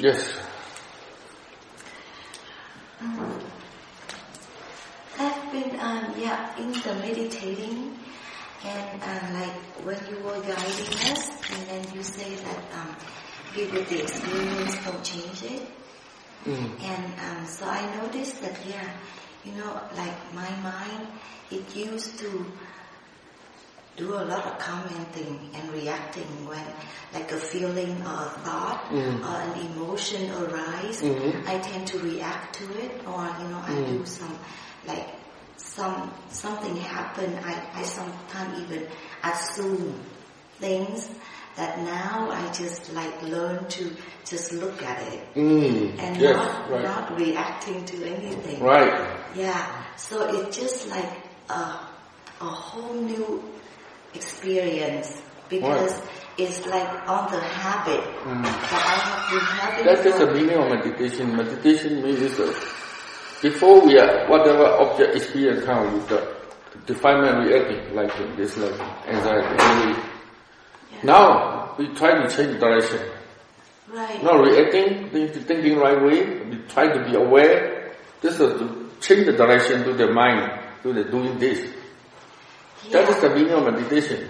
Yes. Um, I've been, um, yeah, in the meditating, and uh, like when you were guiding us, and then you say that um, give it the experience, don't change it. Mm. And um, so I noticed that, yeah, you know, like my mind, it used to do a lot of commenting and reacting when like a feeling or a thought Mm. or an emotion arise. Mhm. I tend to react to it or, you know, I Mm. do some like some something happen. I, I sometimes even assume things that now I just like learn to just look at it Mm. and Yes, not right. not reacting to anything. Right. Yeah. So it's just like a a whole new experience because it's like on the habit Mm. that I have been having. That is the meaning of meditation. Meditation means uh, before we are, whatever object experience come with the defilement reacting, like this, like anxiety. Yeah. Now, we try to change direction. right. Not reacting, think- thinking right way, we try to be aware. This is to change the direction to the mind, to the doing this. That is the meaning of meditation.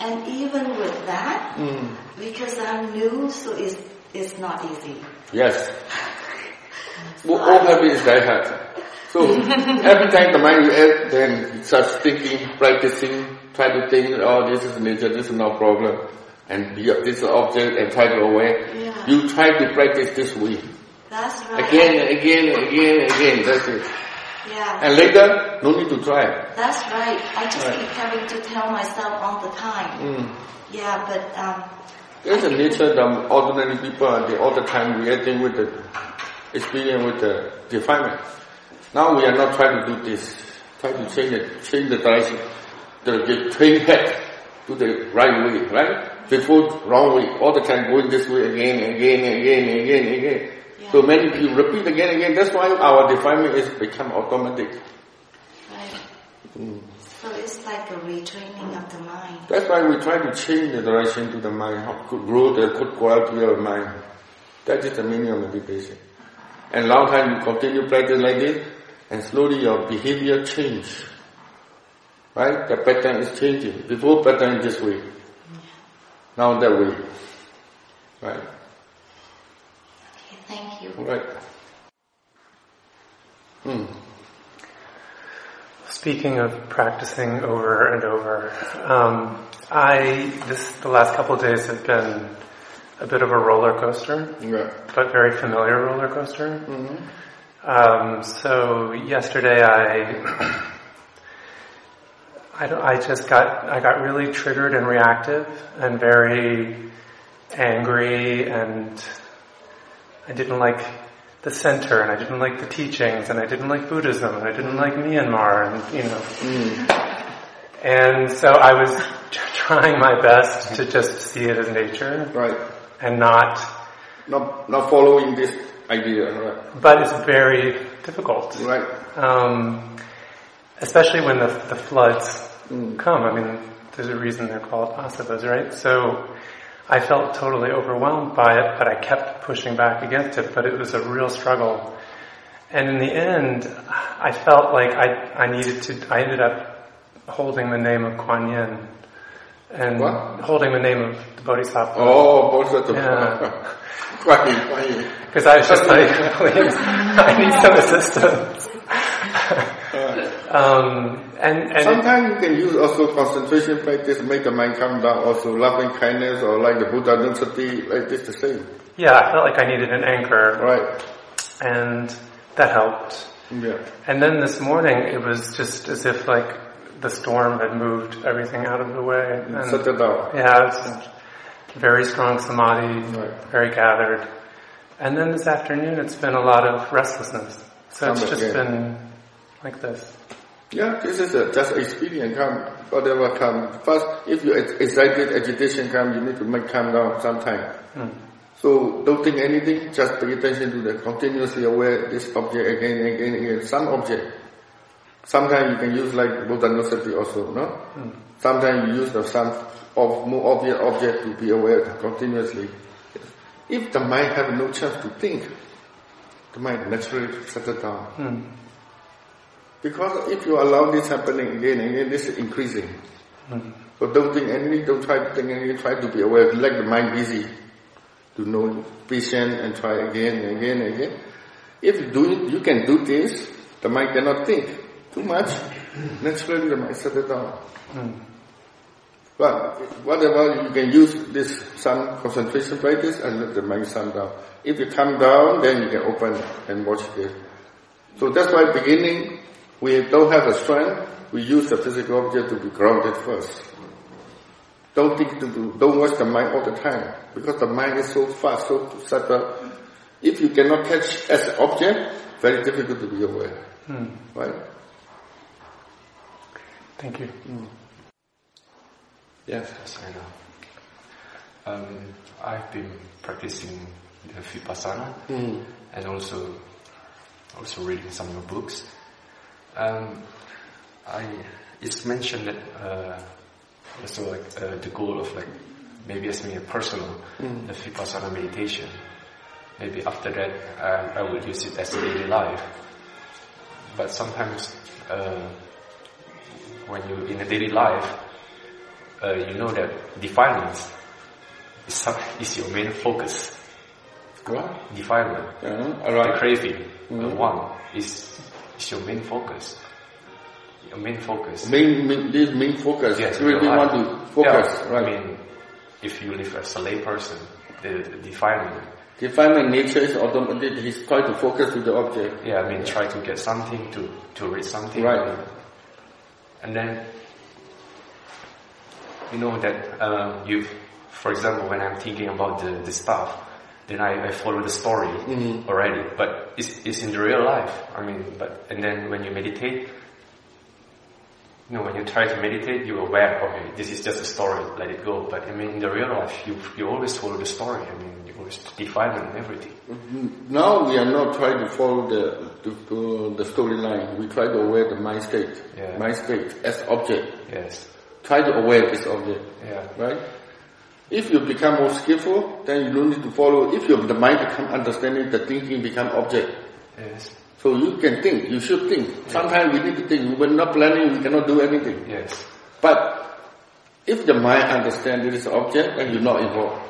And even with that, Mm. because I'm new, so it's it's not easy. Yes. All all habit is very hard. So every time the mind reacts, then it starts thinking, practicing, try to think, oh, this is nature, this is no problem, and be this object, and try to away. Yeah. You try to practice this way That's right. again again again again. That's it. Yeah. And later, no need to try. That's right. I just Right. keep having to tell myself all the time. Mm. Yeah, but um, There's a nature that ordinary people are they all the time reacting with the experience with the defilement. Now we are not trying to do this. Try to change it, change the direction, the, the train head to the right way, right? Before wrong way, all the time going this way again, and again, and again, and again, and again. So Yeah. many people repeat again, and again. That's why our defilement is become automatic. right. Mm. So it's like a retraining of the mind. That's why we try to change the direction to the mind, how to grow the good quality of mind. That is the meaning of meditation. And long time you continue practice like this, and slowly your behavior change. Right? The pattern is changing. Before pattern is this way. Now that way. Right? Okay, thank you. Right. Hmm. Speaking of practicing over and over, um, I this the last couple of days have been a bit of a roller coaster, Yeah. but very familiar roller coaster. hmm Um, so yesterday I, I, don't- I just got, I got really triggered and reactive and very angry and I didn't like the center and I didn't like the teachings and I didn't like Buddhism and I didn't like Myanmar and, you know, Mm. and so I was trying my best to just see it as nature Right. and not, Not, not following this idea. Right. but it's very difficult. Right. Um, especially when the, the floods Mm. come. I mean, there's a reason they're called asavas, right? So I felt totally overwhelmed by it, but I kept pushing back against it, but it was a real struggle. And in the end, I felt like I, I needed to, I ended up holding the name of Kuan Yin. And What? holding the name of the Bodhisattva. Oh, Bodhisattva. Yeah. Because I was just like, please, I need some assistance. Um, and, and Sometimes you can use also concentration practice, to make the mind calm down, also loving kindness or like the Buddha Nussati, like this the same. yeah, I felt like I needed an anchor, Right. and that helped. Yeah. And then this morning, it was just as if like the storm had moved everything out of the way. And, down. yeah, it was very strong samadhi, Right. very gathered. And then this afternoon, it's been a lot of restlessness. So it's just again. been like this. Yeah, this is a, just experience come, whatever come. First, if you excited, agitation come, you need to make calm down sometime. Mm. So don't think anything, just pay attention to the continuously aware this object again and again and again. Some object. Sometimes you can use like Buddha Nussati also, no? Sometimes you use the some of more obvious object to be aware continuously. If the mind have no chance to think, the mind naturally settle down. Hmm. Because if you allow this happening again and again, this is increasing. Hmm. So don't think anything, don't try to think anything, try to be aware, let the mind busy to know patient and try again and again and again. If you do it, you can do this, the mind cannot think too much, naturally the mind settle down. Hmm. But whatever you can use this sun concentration practice and let the mind calm down. If you come down, then you can open and watch this. So that's why beginning we don't have a strength. We use the physical object to be grounded first. Don't think to do, don't watch the mind all the time because the mind is so fast, so subtle. If you cannot catch as an object, very difficult to be aware. Hmm. Right? Thank you. Yes. Yes, I know. Um, I've been practicing the vipassana Mm. and also also reading some of your books. Um, I it's mentioned that uh, also like uh, the goal of like maybe as me a personal the vipassana meditation. Maybe after that I, I will use it as daily life. But sometimes uh, when you in a daily life, uh, you know that defilements is, is your main focus. What? Defilement, Uh, the alright. craving, the one is is your main focus. Your main focus. Main, main, this main focus. Yes, you really want to focus, Yeah, right? I mean, if you live as a lay person, the, the defilement. Defilement nature is automatic. He's trying to focus to the object. Yeah, I mean, try to get something to to read something. Right. And then, you know that uh, you, for example, when I'm thinking about the, the stuff, then I, I follow the story Mhm. already. But it's, it's in the real life. I mean, but and then when you meditate, you know, when you try to meditate, you're aware, okay, this is just a story, let it go. But I mean, in the real life, you you always follow the story. I mean, you always define and everything. Now we are not trying to follow the to, to the storyline. We try to aware the mind state, Yeah. mind state as object. Yes. Try to aware this object, Yeah. right? If you become more skillful, then you don't need to follow. If your the mind become understanding, the thinking become object. Yes. So you can think. You should think. Sometimes we need to think. When not planning, we cannot do anything. Yes. But if the mind understands this object, then you're not involved.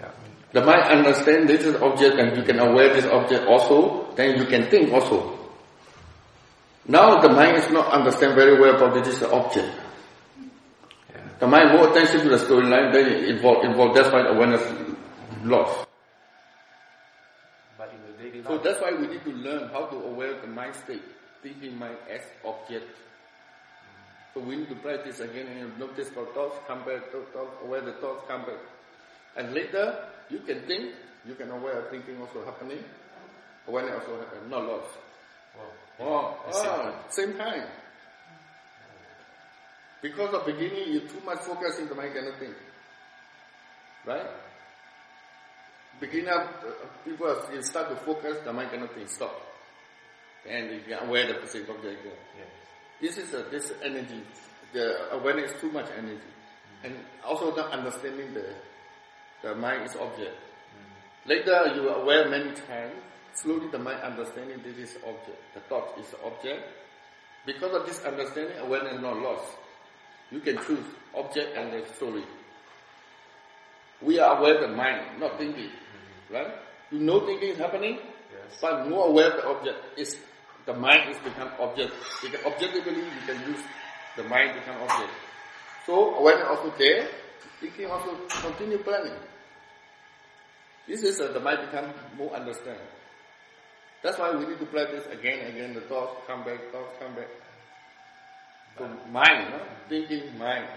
Yeah. The mind understands this is object and you can aware this object also, then you can think also. Now the mind is not understand very well about this object. Mind more attention to the storyline, then it involve, involve, that's why awareness lost. But in the daily So that's why we need to learn how to aware the mind state, thinking mind as object. So we need to practice again and notice the thoughts come back, thoughts, aware the thoughts come back. And later, you can think, you can aware of thinking also happening, awareness also happen, not lost. Wow. Oh, At the same time. Because of beginning, you too much focus in the mind cannot think. Right? Beginner, uh, people you start to focus, the mind cannot think, stop. And you are aware the physical object there. Yes. This is a, this energy. The awareness is too much energy. Mm. And also not understanding the, the mind is object. Mm. Later you are aware many times, slowly the mind understanding this is object. The thought is object. Because of this understanding, awareness is not lost. You can choose object and the story. We are aware of the mind, not thinking. Right? You know thinking is happening, Yes. but more aware of the object. Is the mind is become object. Because objectively you can use the mind become object. So awareness also there, thinking also continue planning. This is uh, the mind become more understand. That's why we need to practice again and again. The thoughts come back, thoughts come back. So mind, no? thinking mind.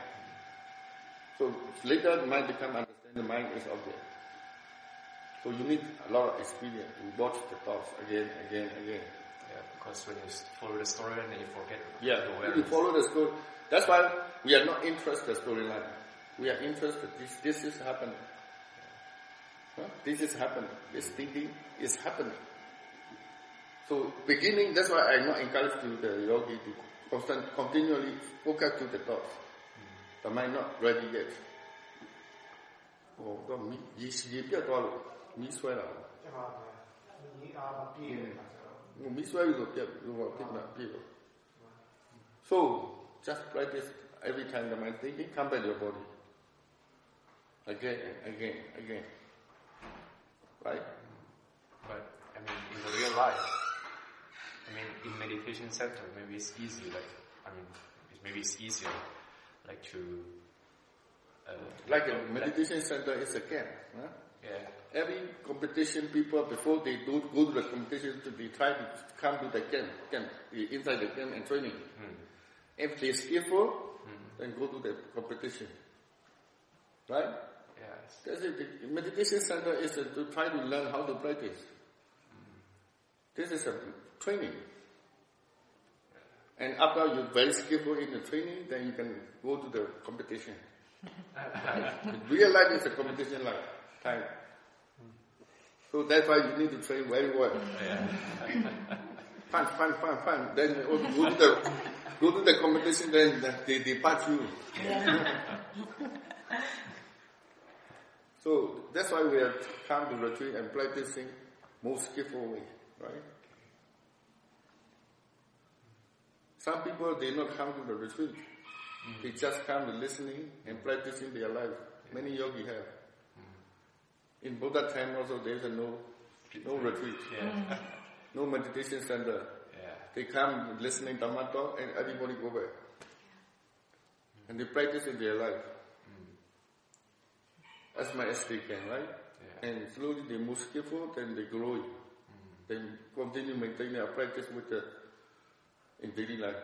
So later the mind become understand the mind is object. So you need a lot of experience to watch the thoughts again, again, again. Yeah, because when you follow the story and then you forget Yeah, the you follow the story. That's why we are not interested in the storyline. We are interested. This this is happening. Huh? This is happening. This thinking is happening. So beginning, that's why I'm not encourage to the yogi to constant, continually focus to the thoughts. The mind not ready yet. ဟောတော့မီးရေရေပြတ်သွားလို့မီးဆွဲတာ ကျန်ပါဗျာဒီအားမပြည့်တဲ့အခါကျတော့ ဟိုမီးဆွဲပြီးဆိုပြတ်လို့ဟောပြတ်မှာပြည့်လို့ so just practice every time the mind thinking come back to your body again and again again right But I mean, in the real life, I mean, in meditation center, maybe it's easy. Like, I mean, maybe it's easier, like to, uh, like a meditation center is a camp huh? yeah, every competition people before they do go to the competition they try to come to the camp camp inside the camp and training hmm. if they're skillful hmm. then go to the competition right yes, That's it. The meditation center is to try to learn how to practice. Hmm. This is a training. And after you're very skillful in the training, then you can go to the competition. Real life is a competition like time. So that's why you need to train very well. Punch, punch, punch, punch. Then go to the go to the competition, then they, they punch you. So that's why we have come to retreat and practicing most skillful way, right? Some people they not come to the retreat. They just come to listening and practicing their life. Many yogi have. In Buddha time also there is no no retreat, yeah, no meditation center. yeah, They come listening Dhamma talk and everybody go back. And they practice in their life. Mm. As much as they can, right? Yeah. And slowly they move skillful, then they grow. Mm. Then continue maintaining their practice with the in daily life.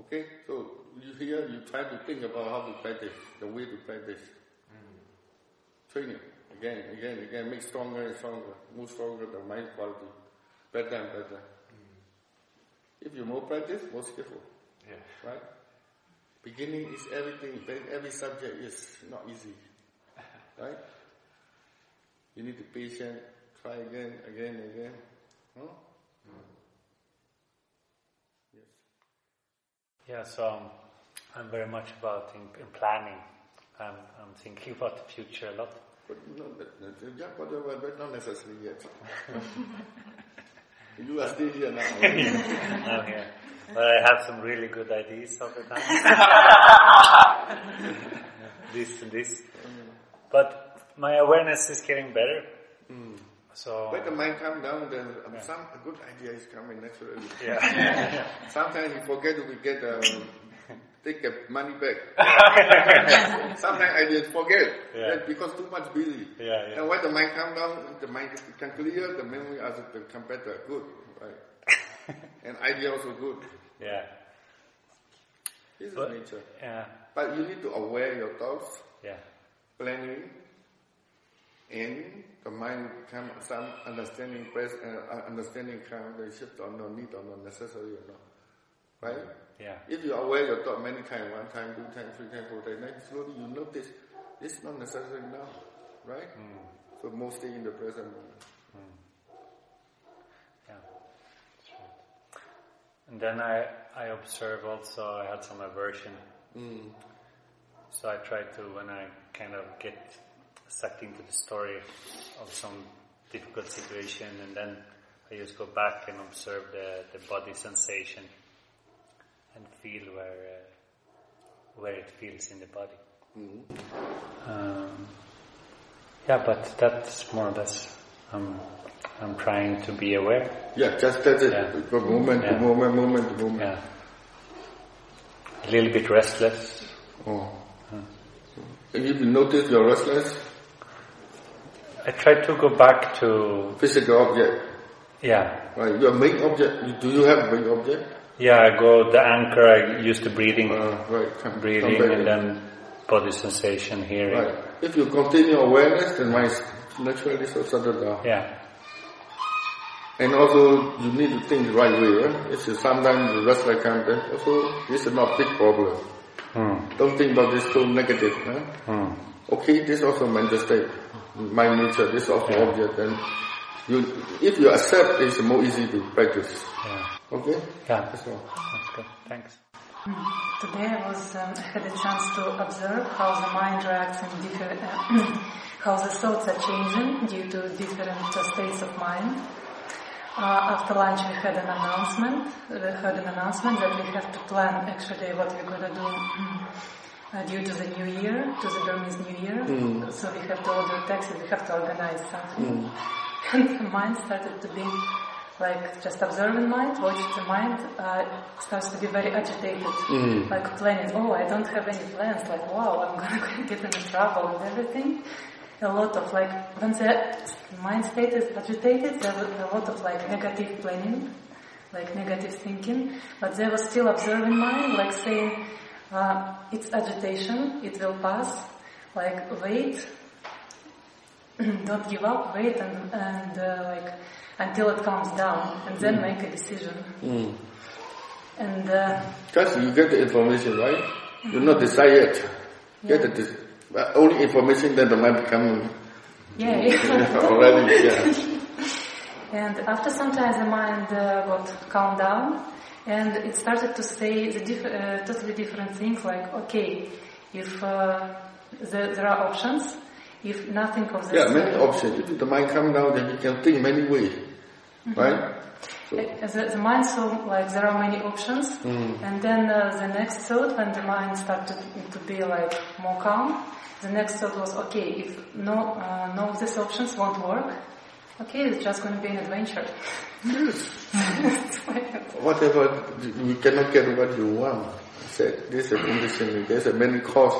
Okay? So you here you try to think about how to practice, the way to practice. Hmm. Training. Again, again, again, make stronger and stronger, more stronger the mind quality. Better and better. Hmm. If you more practice, more skillful. yeah, Right? Beginning is everything, every subject is not easy. Right? You need to be patient, try again, again, again. Huh? Yeah, so um, I'm very much about in, in planning. I'm, I'm thinking about the future a lot. But no, that, that, yeah, but, uh, but not necessarily yet. you are still here now. Oh, yeah. But I have some really good ideas all the time. this and this. But my awareness is getting better. So, When the mind calm down, then um, some a good idea is coming naturally. yeah. Sometimes you forget to get um, take the money back. Sometimes I did forget Yeah. because too much busy. Yeah, yeah. And when the mind calm down, the mind can clear, the memory also become better. Good, right? and idea also good. yeah. This But- is nature. Yeah. But you need to aware your thoughts, Yeah. planning, and the mind come some understanding, press, uh, uh, understanding come, they shift or no need or no necessary or not. Right? Yeah. If you are aware your thought many times, one time, two times, three times, four times, then slowly you notice this is not necessary now, right? So mostly in the present moment. Yeah. That's right. And then I, I observe also, I had some aversion. So I try to, when I kind of get sucked into the story of some difficult situation, and then I just go back and observe the, the body sensation and feel where uh, where it feels in the body. Um, yeah, but that's more or less. Um, I'm trying to be aware. Yeah, just that's it. Yeah. From moment Yeah. to moment, moment moment. Yeah. A little bit restless. Oh. If you notice you're restless, I try to go back to physical object, yeah, right? Your main object, do you have a main object? yeah. I go the anchor. I use the breathing, Uh, right. Come, breathing, come and then body sensation, hearing. Right. If you continue awareness, then mind naturally so settle down. Yeah, And also, you need to think the right way, right? If you sometimes the restless come, then also this is not big problem. Hmm. Don't think about this so negative. Huh? Hmm. Okay, this also mental state, mind nature. This also object. Then you, if you accept, it's more easy to practice. yeah, Okay, yeah. that's all. That's good. Thanks. Today I was um, had a chance to observe how the mind reacts in different, uh, how the thoughts are changing due to different uh, states of mind. Uh, after lunch we had an announcement. We had an announcement that we have to plan actually what we're gonna do uh, due to the new year, to the Burmese New Year. So we have to order taxis, We have to organize something. And the mind started to be like just observing mind, watching the mind, uh, starts to be very agitated, like planning. Oh, I don't have any plans. Like, wow, I'm gonna get into trouble and everything. A lot of like when the mind state is agitated, there was a lot of like negative planning, like negative thinking. But there was still observing mind, like saying, uh, it's agitation, it will pass. Like wait, don't give up, wait and, and uh, like until it calms down and then make a decision. And uh, Because you get the information, right? You not decide yet. Get the uh, only information that the mind become yeah, yeah. already, yeah. and after some time the mind uh, got calmed down and it started to say the diff- uh, totally different things like, okay, if uh, there, there are options, if nothing of this... Yeah, many options. If the mind comes down, then you can think many ways, right? So, Uh, The, the mind saw like there are many options, and then uh, the next thought, when the mind started to be like more calm, the next thought was, okay, if no uh, no of these options won't work, okay, it's just going to be an adventure. whatever you cannot get what you want. Said this is a conditioning. There's a many cause.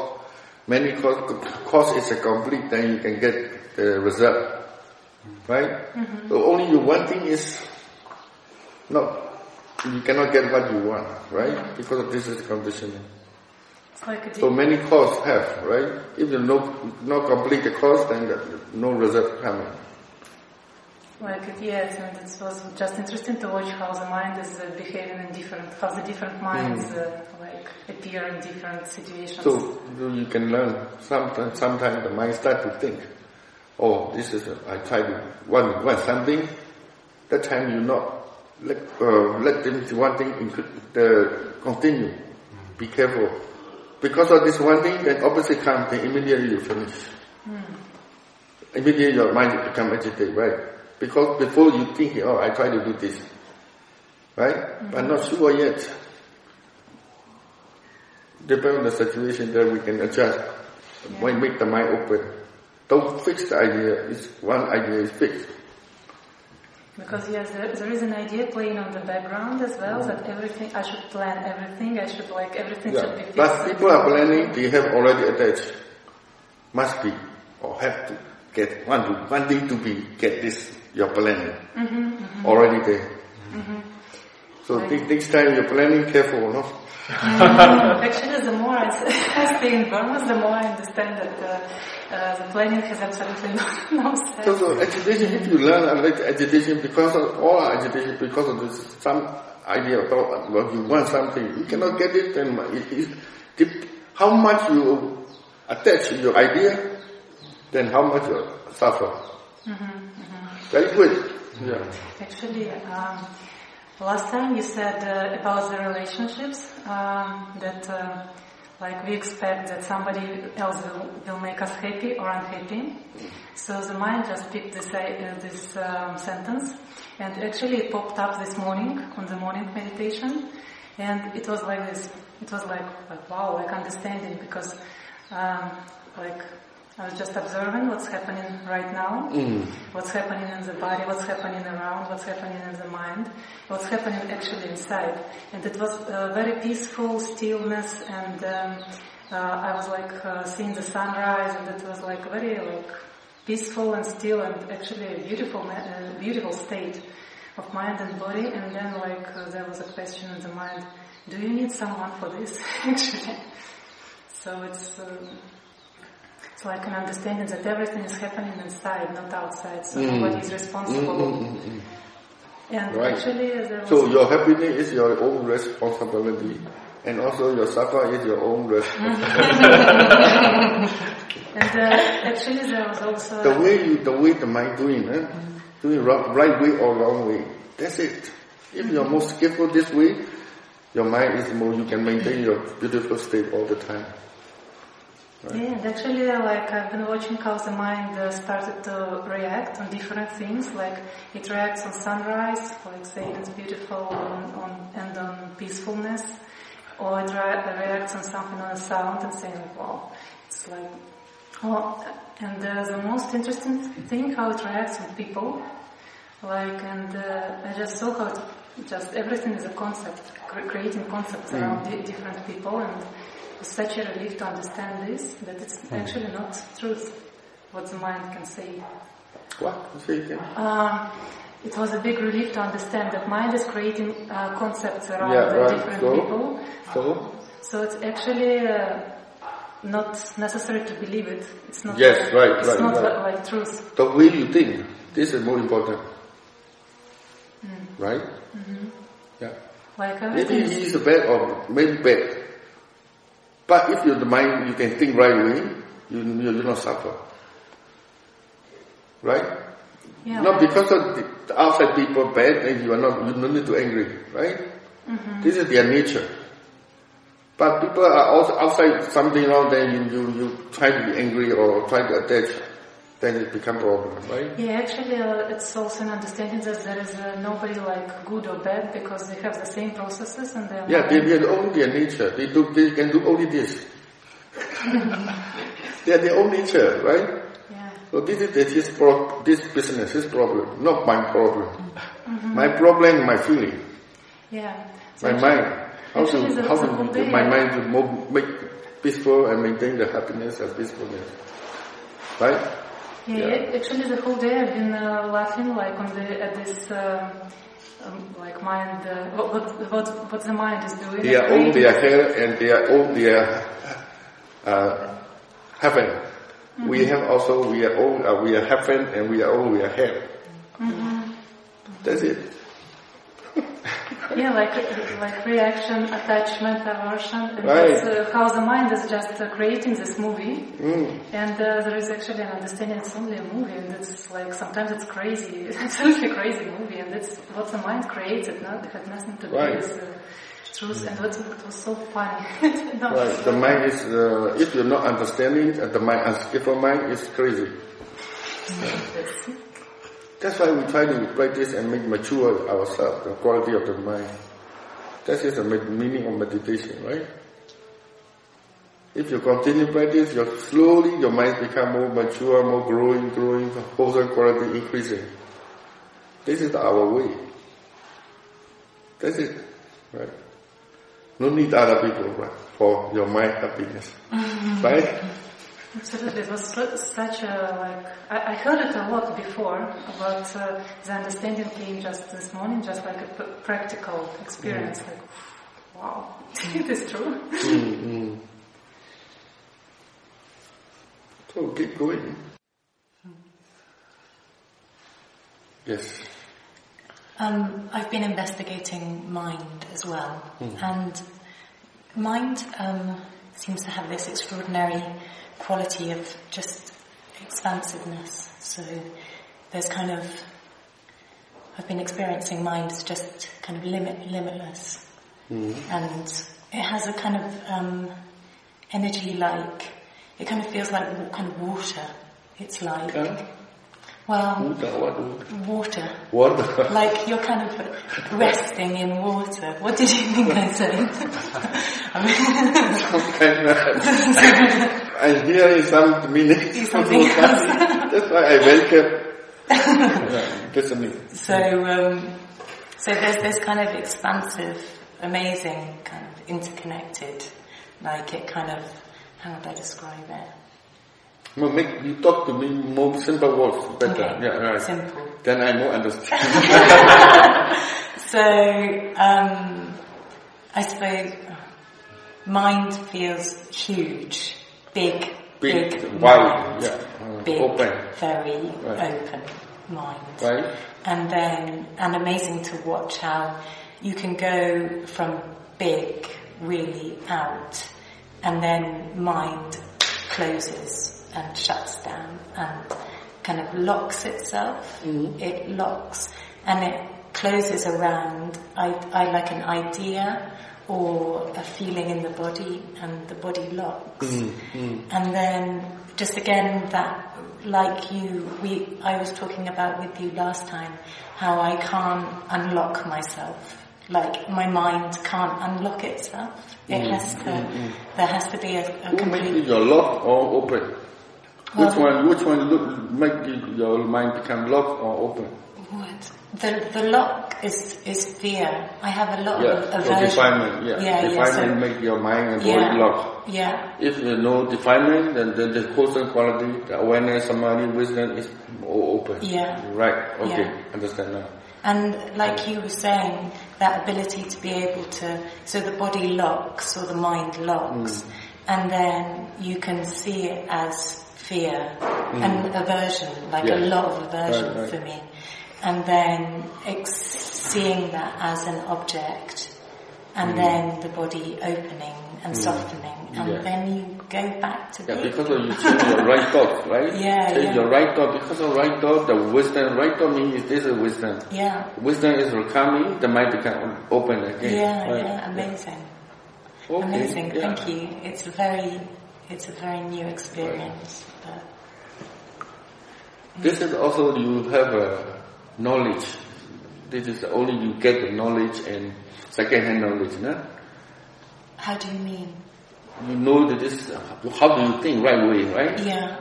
Many cause. Cause is a complete, then you can get the result, right? So only you one thing is not. You cannot get what you want, right? Because of this is conditioning. Like So many cause have, right? If you no not complete the cause, then no result coming. Like it, yes, and it was just interesting to watch how the mind is uh, behaving in different, how the different minds uh, like appear in different situations. So you can learn. Sometimes, sometimes the mind start to think, oh, this is, a, I try to want, want something. That time you not let, uh, let them do one thing the continue. Be careful. Because of this one thing, then opposite comes, then immediately you finish. Immediately your mind become agitated, right? Because before you think, oh, I try to do this, right? But mm-hmm. not sure yet. Depending on the situation, then we can adjust. Why make the mind open? Don't fix the idea. It's one idea is fixed. Because yes, there, there is an idea playing on the background as well mm-hmm. that everything I should plan everything. I should like everything should be Yeah. fixed. But people are planning, they have already attached. Must be or have to get one to one thing to be get this your planning already there. So next next time you're planning, careful, no? Actually, the more I, I stay in Burma, the more I understand that uh, uh, the planning has absolutely no, no sense. So, so agitation, if you learn about agitation because of all agitation, because of this, some idea about what you want something, you cannot get it, then it, it, dep- how much you attach your idea, then how much you suffer. Very good. Yeah. Actually, um, last time you said uh, about the relationships um, that uh, like we expect that somebody else will, will make us happy or unhappy. So the mind just picked this uh, this um, sentence, and actually it popped up this morning on the morning meditation, and it was like this. It was like like wow, like understanding because um, like I was just observing what's happening right now, what's happening in the body, what's happening around, what's happening in the mind, what's happening actually inside. And it was a very peaceful stillness and um, uh, I was like uh, seeing the sunrise and it was like very like peaceful and still and actually a beautiful, ma- uh, beautiful state of mind and body. And then like uh, there was a question in the mind, do you need someone for this actually? So it's, um, it's I can understand that everything is happening inside, not outside. So nobody is responsible. And Right. actually, uh, there So your happiness is your own responsibility, and also your suffer is your own responsibility. and uh, actually there was also the way you, the way the mind doing, eh? doing right way or wrong way. That's it. If you're more skillful this way, your mind is more, you can maintain your beautiful state all the time. Right? Yeah, and actually, like I've been watching how the mind uh, started to react on different things. Like it reacts on sunrise, like saying it's beautiful, on, on and on peacefulness, or it re- reacts on something on a sound and saying, "Wow, it's like." Oh, and uh, the most interesting thing how it reacts on people, like, and uh, I just saw how it, just everything is a concept, creating concepts mm. around di- different people and it's such a relief to understand this, that it's mm. actually not truth, what the mind can say. What? Say again. Um, it was a big relief to understand that mind is creating uh, concepts around yeah, right. different so, people. So? So it's actually uh, not necessary to believe it. It's not. Yes, like, right, it's right, not right. Like, like truth. The way you think, this is more important. Mm. Right? Mm-hmm. Yeah. Like maybe he is bad or maybe bad. But if you're the mind, you can think right away, you, you, you not suffer. Right? Yeah. Not because of the outside people bad and you are not, you don't need to angry, right? Mm-hmm. This is their nature. But people are also outside something wrong, then you, you, you try to be angry or try to attach, then it become problem, right? Yeah, actually uh, it's also an understanding that there is uh, nobody like good or bad because they have the same processes and they're Yeah, they, they own their nature. They do, they can do only this. they are their own nature, right? Yeah. So this is his pro- this business, his problem, not my problem. Mm-hmm. My problem, my feeling. Yeah. So my mind. How to, how to my mind to more, make peaceful and maintain the happiness and peacefulness. Right? Yeah, yeah, actually the whole day I've been uh, laughing like on the at this um, um, like mind uh, what, what what the mind is doing. They are all their hair and they are all their uh, heaven. Mm-hmm. We have also we are all uh, we are heaven and we are all we are hell. Mm-hmm. That's it. Yeah, like like reaction, attachment, aversion, and right. that's uh, how the mind is just uh, creating this movie. Mm. And uh, there is actually an understanding it's only a movie, and it's like sometimes it's crazy, it's absolutely crazy movie, and it's what the mind creates. It not had nothing to do right. with uh, truth, and what, what was so funny. no. Right. The mind is uh, if you're not understanding, the mind, unskillful mind is crazy. Mm. That's why we try to practice and make mature ourselves, the quality of the mind. That is the meaning of meditation, right? If you continue practice, you slowly your mind become more mature, more growing, growing, wholesome quality increasing. This is our way. That's it, right? No need other people right, for your mind happiness, right? Absolutely, it was such a like. I, I heard it a lot before, but uh, the understanding came just this morning, just like a p- practical experience. Mm. Like, wow, it is true. Mm-hmm. So keep going. Yes. Um, I've been investigating mind as well, mm. and mind um, seems to have this extraordinary quality of just expansiveness. So there's kind of, I've been experiencing mind as just kind of limit, limitless. Mm. And it has a kind of um, energy like, it kind of feels like kind of water. It's like, yeah. well, water, water. Water. Like you're kind of resting in water. What did you think I said? I mean, Kind I'm hearing some meaning. Something That's why I welcome listening. So, um, so there's this kind of expansive, amazing, kind of interconnected, like it kind of, how would I describe it? Well, make you talk to me more simple words better. Okay. Yeah, right. Simple. Then I more understand. so, um, I suppose mind feels huge big, big, big wide, mind, yeah, big, open, very right. open mind, right? And then, and amazing to watch how you can go from big really out, and then mind closes and shuts down and kind of locks itself. Mm-hmm. It locks and it closes around I, I like an idea or a feeling in the body and the body locks. Mm, mm, And then just again that, like you, we, I was talking about with you last time, how I can't unlock myself. Like my mind can't unlock itself. It mm, has to, mm, there has to be a, a complete, your lock or open? Which Well- one? Which one look, make your mind become locked or open? what? The, the lock is, is fear. I have a lot Yeah, of so aversion. definement. Yeah, Yeah, yeah, definement so- make your mind and body Yeah. locked. Yeah, If you know definement, then the, the quotient quality, the awareness, samadhi, wisdom is all open. Yeah. Right. Okay. Yeah. Understand now. And like you were saying, that ability to be able to, so the body locks or the mind locks, mm. and then you can see it as fear mm. and aversion, like a lot of aversion Right, right. for me. And then ex- seeing that as an object, and mm. then the body opening and mm. softening, and Yeah. then you go back to Yeah, because of you change your right thought, right? Yeah, Change yeah. your right thought. Because of right thought, the wisdom, right thought means this is wisdom. Yeah, Wisdom is coming, the mind become open again. yeah, right? yeah, amazing. Okay, Amazing, yeah. thank you. It's a very, it's a very new experience. But This is also you have a knowledge. This is only you get the knowledge and second-hand knowledge, no? how do you mean? You know that this, how do you think right way, right? Yeah,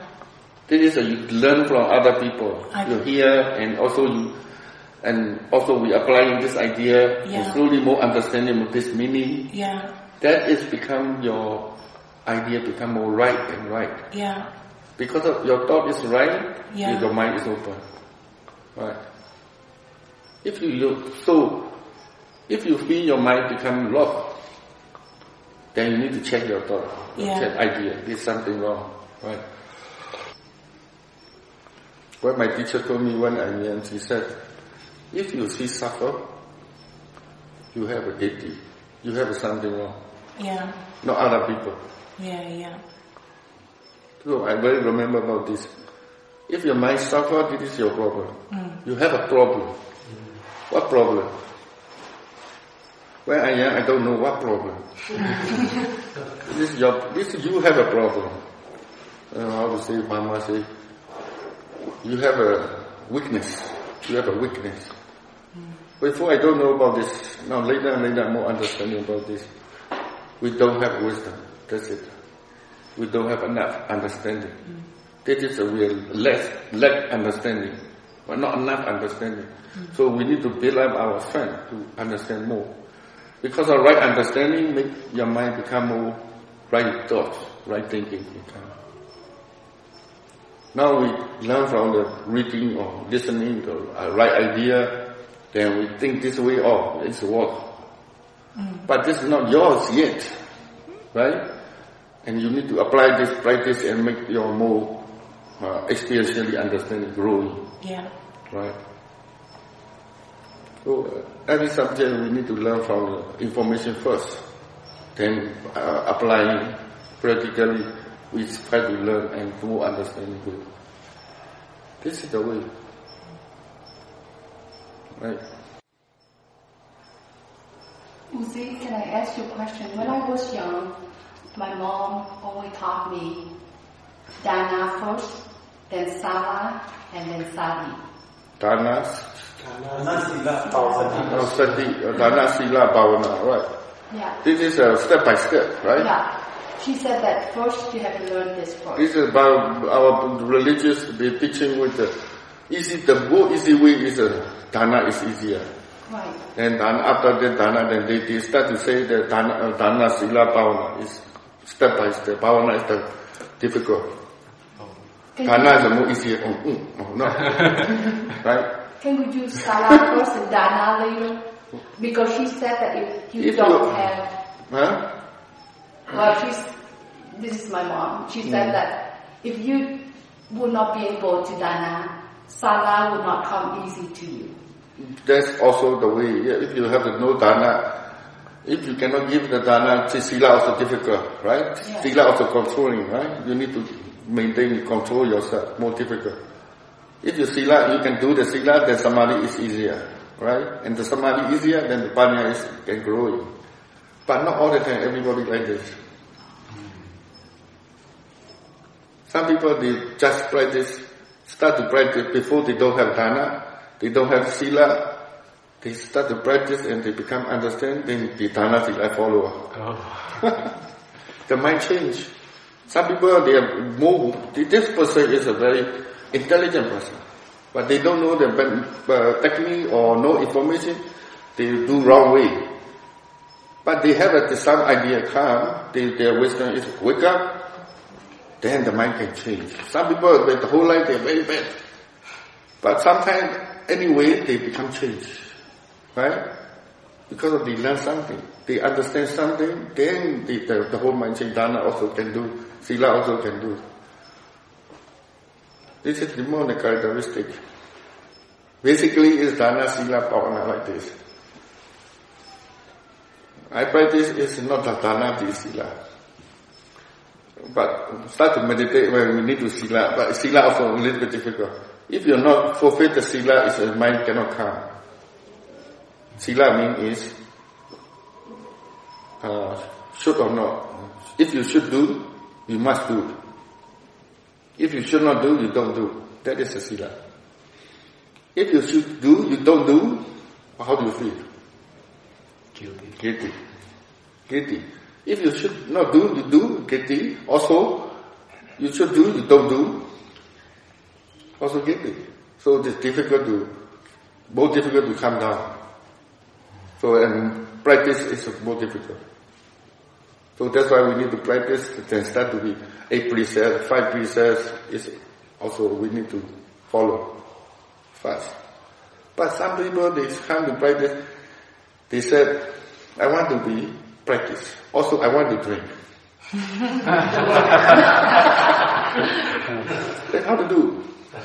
This is a, you learn from other people. I- you hear and also you, and also we applying this idea, Yeah. slowly more understanding of this meaning. yeah, That is become your idea become more right and right. yeah, Because of your thought is right, Yeah. your mind is open. Right. If you look, so, if you feel your mind become locked, then you need to check your thought, your Yeah. check idea. There's something wrong. Right. What my teacher told me when I'm young, she said, if you see suffer, you have a deity. You have something wrong. yeah, Not other people. yeah, yeah, So I very remember about this. If your mind suffer, this is your problem. Mm. You have a problem. What problem? When I am, I don't know what problem. this is your, this you have a problem. Uh, how to say, Mama say, you have a weakness. You have a weakness. Before I don't know about this. Now later and later, more understanding about this. We don't have wisdom. That's it we don't have enough understanding. This is a real less lack understanding, but not enough understanding. So we need to build up our strength to understand more. Because of right understanding make your mind become more right thoughts, right thinking. Now we learn from the reading or listening to a right idea, then we think this way, oh, it's work. But this is not yours yet, right? And you need to apply this practice and make your more uh, experientially understanding growing, yeah, right? So uh, every subject we need to learn from the information first, then uh, applying practically we try to learn and more understanding good. This is the way, right? Uzi, can I ask you a question? When I was young, my mom always taught me Dana first, then Sama, and then oh, Sadi. Oh, dana, Dana Sila Bhavana. No, Sadi, Dana Sila Bhavana, right. Yeah. This is a step by step, right? Yeah. She said that first you have to learn this first. This is about our religious teaching with the easy, the go easy way is a, dana is easier. Right. And then after the dana, then they, they start to say that dana, uh, dana sila bhavana is step by step. Bhavana is the difficult. Can Dana is the more easier. Oh, mm, oh, no. right? can we do Salah first and Dana later? Because she said that if you If don't you- have, Huh? well, she's, this is my mom. She said Mm. that if you would not be able to Dana, Salah would not come easy to you. That's also the way. Yeah, if you have the no dana, if you cannot give the dana, sila also difficult, right? Yeah. Sila also controlling, right? You need to maintain control yourself, more difficult. If you sila, you can do the sila, then samadhi is easier, right? And the samadhi easier, then the panya is can grow. But not all the time everybody like this. Some people they just practice, start to practice before they don't have dana, they don't have sila, they start to practice and they become understand, then the dana sila follow. Oh. the mind change. Some people they are this person is a very intelligent person, but they don't know the technique or no information, they do wrong way. But they have a, some idea come, they, their wisdom is wake up, then the mind can change. Some people, the whole life they're very bad. But sometimes, anyway, they become changed. Right? Because they learn something. They understand something, then the, the, the whole mind change. Dana also can do. Sila also can do. This is the the characteristic. Basically, is Dana, Sila, Bhavana like this. I practice is not Dana, the Sila. But start to meditate when we need to sila, but sila also a little bit difficult. If you're not fulfill the sila, the mind cannot calm. Sila mean is uh, should or not. If you should do, you must do. If you should not do, you don't do. That is the sila. If you should do, you don't do, how do you feel? Guilty. Guilty. Guilty. If you should not do, you do, guilty. Also, you should do, you don't do, also guilty. So it's difficult to, more difficult to come down. So and practice is more difficult. So that's why we need to practice, then start to be eight precepts, five precepts is also we need to follow fast. But some people, they come to practice, they said, I want to be practice. Also, I want to drink. how to do? He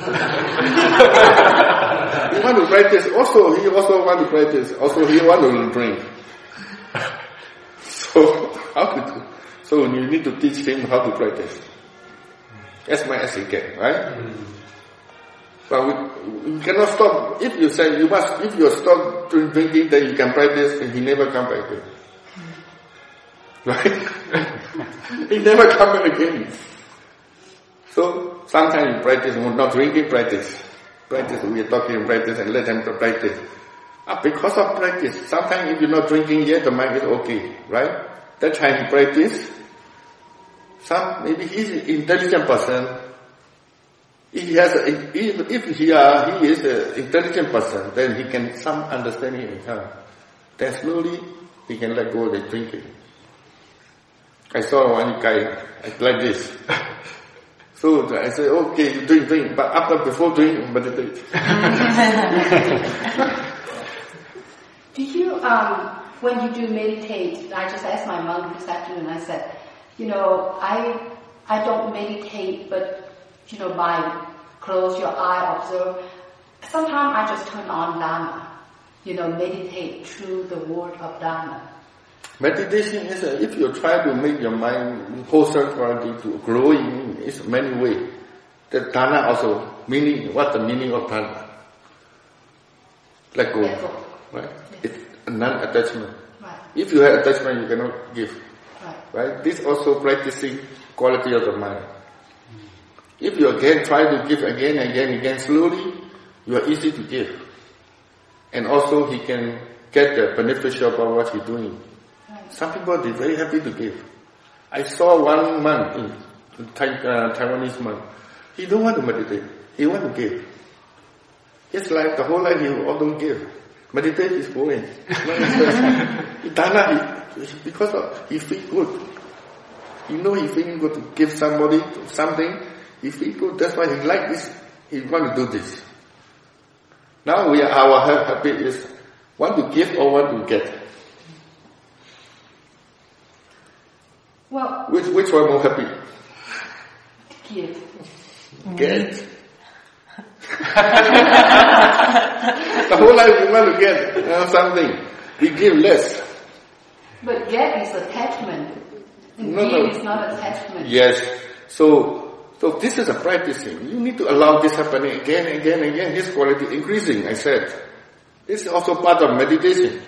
want to practice. Also, he also want to practice. Also, he want to drink. So how do? So you need to teach him how to practice as much as he can, right? But we, we cannot stop. If you say you must, if you stop drinking, then you can practice, and he never come back again. Right? he never come back again. So sometimes you practice, we're not drinking practice. Practice, we are talking practice and let them practice. Uh, because of practice, sometimes if you're not drinking yet, the mind is okay, right? That time practice, some, maybe he's an intelligent person, if he has, a, if, if he, uh, he is an intelligent person, then he can some understanding in him. Then slowly he can let go of the drinking. I saw one guy like this. So I said, okay, you drink, drink, but after, before drink, meditate. Do you, um, when you do meditate, I just asked my mom this afternoon, I said, you know, I, I don't meditate, but, you know, by close your eye, observe. Sometimes I just turn on Dharma, you know, meditate through the word of Dharma. Meditation is, uh, if you try to make your mind wholesome quality to growing, it's many ways. The Dana also, meaning, what the meaning of Dana? Let go. Let go. Right? It's non-attachment. Right, If you have attachment, you cannot give. right, Right? This also practicing quality of the mind. If you again try to give again, and again, and again, slowly, you are easy to give. And also he can get the beneficial about what you're doing. Some people they're very happy to give. I saw one man in in uh, Taiwanese man. He don't want to meditate. He want to give. His life, the whole life, he all don't give. Meditate is boring. Dana, he, because of, he feel good. You know he feeling good to give somebody something. He feel good. That's why he like this. He want to do this. Now we are, our habit is want to give or want to get. Well, Which which one more happy? give. Get. the whole life you want to get uh, something. We give less. But get is attachment. And No, give no. is not attachment. Yes. So so this is a practicing. You need to allow this happening again, again, again. This quality increasing. I said. This is also part of meditation.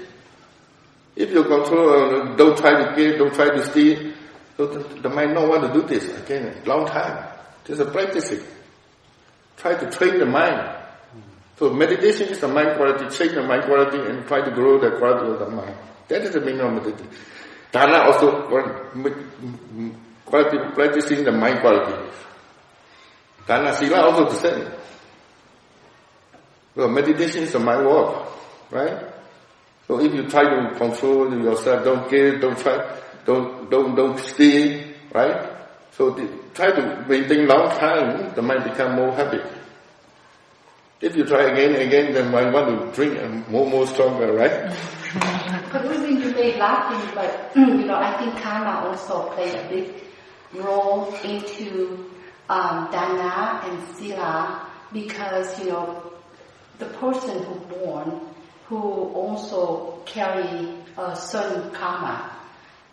If you control, uh, don't try to give, don't try to steal, so the, the mind know want to do this again, long time. Just practicing. Try to train the mind. So meditation is the mind quality, change the mind quality and try to grow the quality of the mind. That is the meaning of meditation. Dana also quality, practicing the mind quality. Dana Sila also the same. So meditation is the mind work, right? So if you try to control yourself, don't kill, don't try, don't don't don't steal, right? So the, try to maintain long time, the mind become more habit. If you try again and again, then mind want to drink and more more stronger, right? but really you may laughing, but you know I think karma also play a big role into um, dana and sila because you know the person who born who also carry a certain karma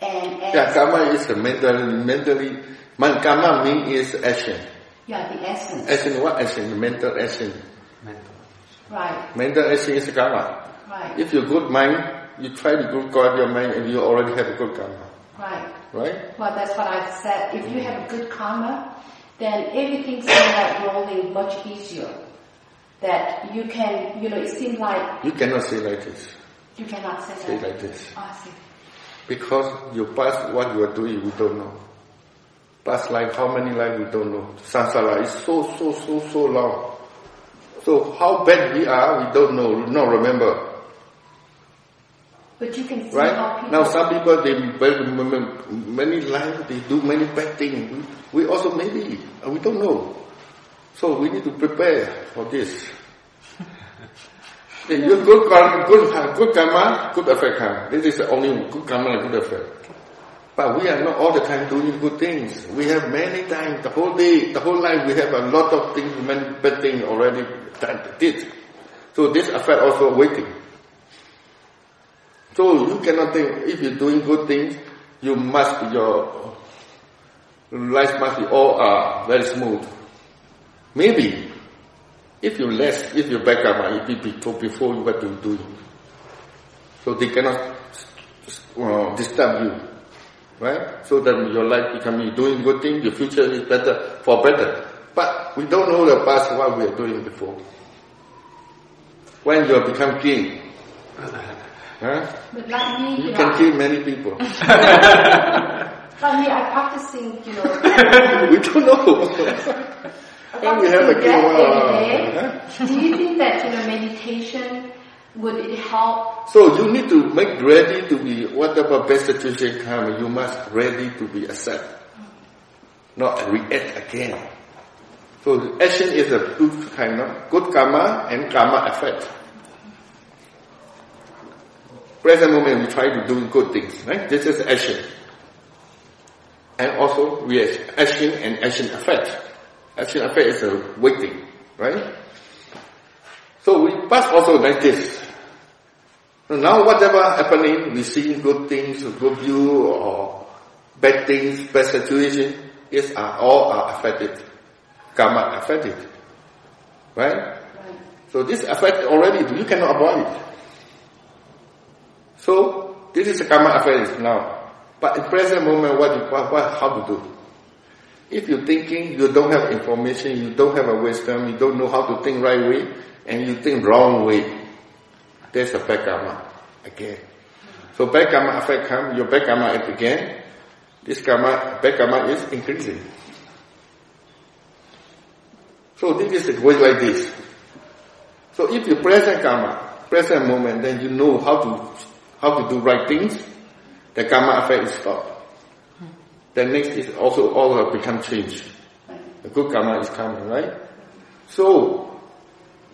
and, and yeah, karma is a mentally mentally. Man, karma mean is action. Yeah, the essence. Action, what action? Mental action. Right. Mental action is karma. Right. If you're good mind, you try to good guard your mind and you already have a good karma. Right. Right? Well, that's what I said. If you have a good karma, then everything's seems like rolling much easier. That you can, you know, it seems like... You cannot say like this. You cannot say, say that. like this. Oh, I see. Because you past what you are doing, we don't know. Past life, how many life we don't know. Samsara is so, so, so, so long. So how bad we are, we don't know, we don't remember. But you can see right? how people... Now some people, they many life, they do many bad things. We, we also maybe, we don't know. So we need to prepare for this. You good karma, good, good karma, good effect karma. This is the only good karma and good effect. But we are not all the time doing good things. We have many times, the whole day, the whole life, we have a lot of things, many bad things already did. So this effect also waiting. So you cannot think, if you're doing good things, you must your life must be all uh, very smooth. Maybe, if you less, if you back up, if you before, before you what to do. So they cannot uh, disturb you, right? So that your life become doing good things, your future is better, for better. But we don't know the past what we are doing before. When you become king, huh? But like me, you you can know, kill many people. like me, I'm practicing, you know, we don't know. Have a every day. uh, Do you think that, you know, meditation, would it help? So you need to make ready to be whatever best situation come, you must ready to be accept, not react again. So action is a good kind of good karma and karma effect. Present moment we try to do good things, right? This is action. And also we have action and action effect. Action effect is a waiting, right? So we pass also like this. So now whatever happening, we see good things, good view or bad things, bad situation, is are all are affected. Karma affected. Right? So this affect already, you cannot avoid it. So this is the karma affect now. But in present moment, what, what, what how to do? If you're thinking, you don't have information, you don't have a wisdom, you don't know how to think right way, and you think wrong way, there's a bad karma again. So bad karma affect come, your bad karma again, this karma, bad karma is increasing. So this is the way like this. So if you present karma, present moment, then you know how to how to do right things, the karma effect is stopped. Then next is also all become changed. The good karma is coming, right? So,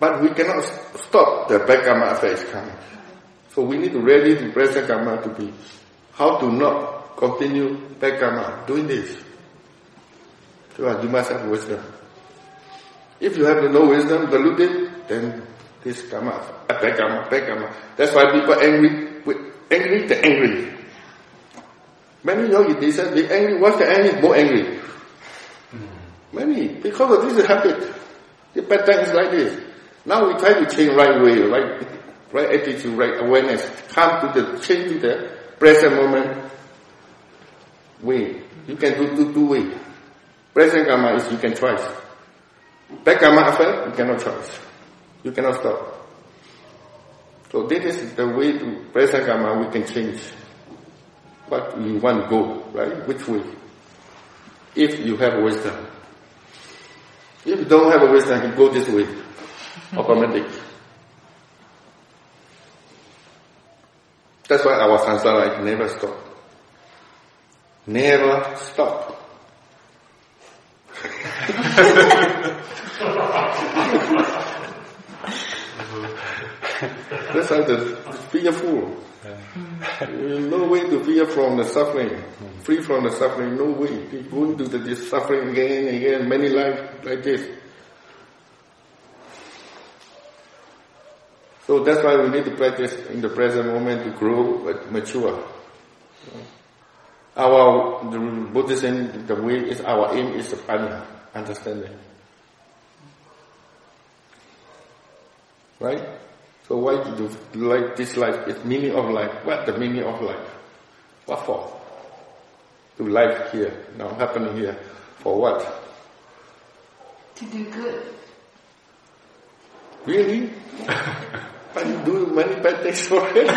but we cannot stop the bad karma effect it's coming. So we need to ready to present karma to be how to not continue bad karma doing this. So you must have wisdom. If you have no wisdom, diluted, then this karma, bad karma, bad karma. That's why people angry, with angry, they angry. Many yogis, they said, they angry, what's the angry? More angry. Hmm. Many, because of this habit. The pattern is like this. Now we try to change right way, right? right attitude, right awareness, come to the, change to the present moment way. You can do two, two way. Present karma is you can choice. Back karma affair, you cannot choice. You cannot stop. So this is the way to present karma we can change. What we want to go, right? Which way? If you have wisdom. If you don't have a wisdom, you go this way. Automatic. That's why our samsara never stop. Never stop. That's why the fearful. no way to fear from the suffering. Free from the suffering, no way. Keep going to the, this suffering again and again, many lives like this. So that's why we need to practice in the present moment to grow and mature. Our the Buddhism, the way is our aim is the understanding. Right? So why do you like this life? It's meaning of life. What the meaning of life? What for? To life here, now happening here. For what? To do good. Really? but you do many bad things for it. but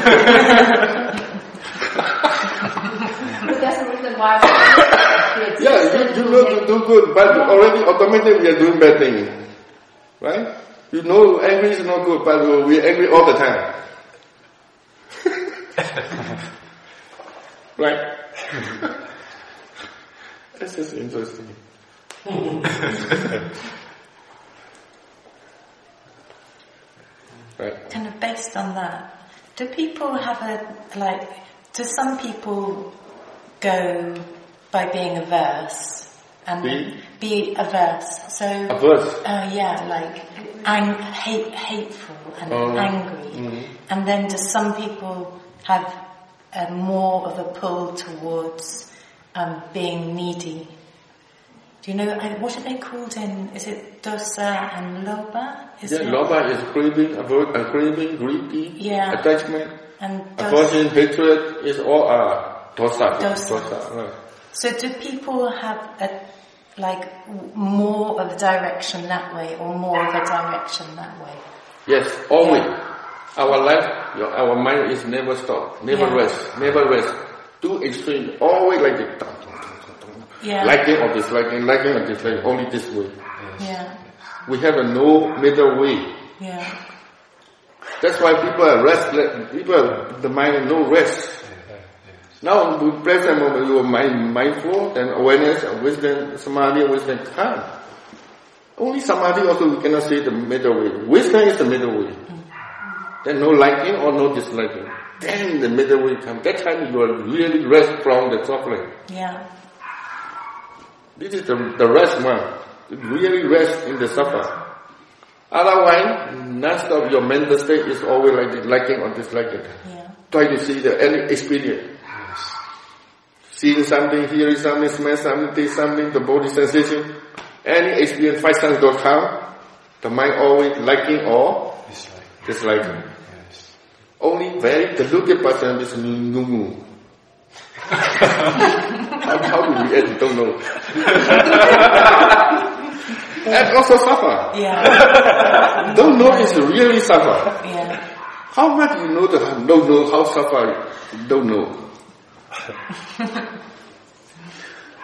that's the reason why Yeah, you, you know to do good, but already automatically we are doing bad things. Right? You know angry is not good, but we're angry all the time. right? this is interesting. right. Kind of based on that, do people have a, like, do some people go by being averse? And Be? Be averse. So, Averse? uh, yeah, like ang- hate, hateful and Oh. angry. Mhm. And then do some people have a more of a pull towards um, being needy? Do you know, I- what are they called in, is it dosa and loba? Is Yeah, it? loba is craving, aver- uh, craving, greedy, Yeah. attachment. And dosa. Aversion, hatred is all uh, dosa. Dosa. right. So do people have a, like more of a direction that way or more of a direction that way? Yes, always. Our life, your, our mind is never stop, never Yeah. rest, never rest. Too extreme, always like it. Yeah. Liking or disliking, liking or disliking, only this way. Yeah, We have a no middle way. yeah, That's why people are restless, people are, the mind no rest. Now, we present moment, you are mind, mindful, then awareness, wisdom, samadhi, wisdom come. Only samadhi also we cannot say the middle way. Wisdom is the middle way. Then no liking or no disliking. Then the middle way comes. That time you will really rest from the suffering. yeah, This is the, the rest one. Really rest in the suffer. Otherwise, non-stop your mental state is always like liking or disliking. yeah, Try to see the any experience. Seeing something, hearing something, smell something, taste something, the body sensation. Any experience, five senses don't come. The mind always liking or disliking. Only very deluded person is numu. how, how do we end? Don't know. and also suffer. yeah, Don't know is really suffer. yeah, How much you know the don't know how suffer? Don't know.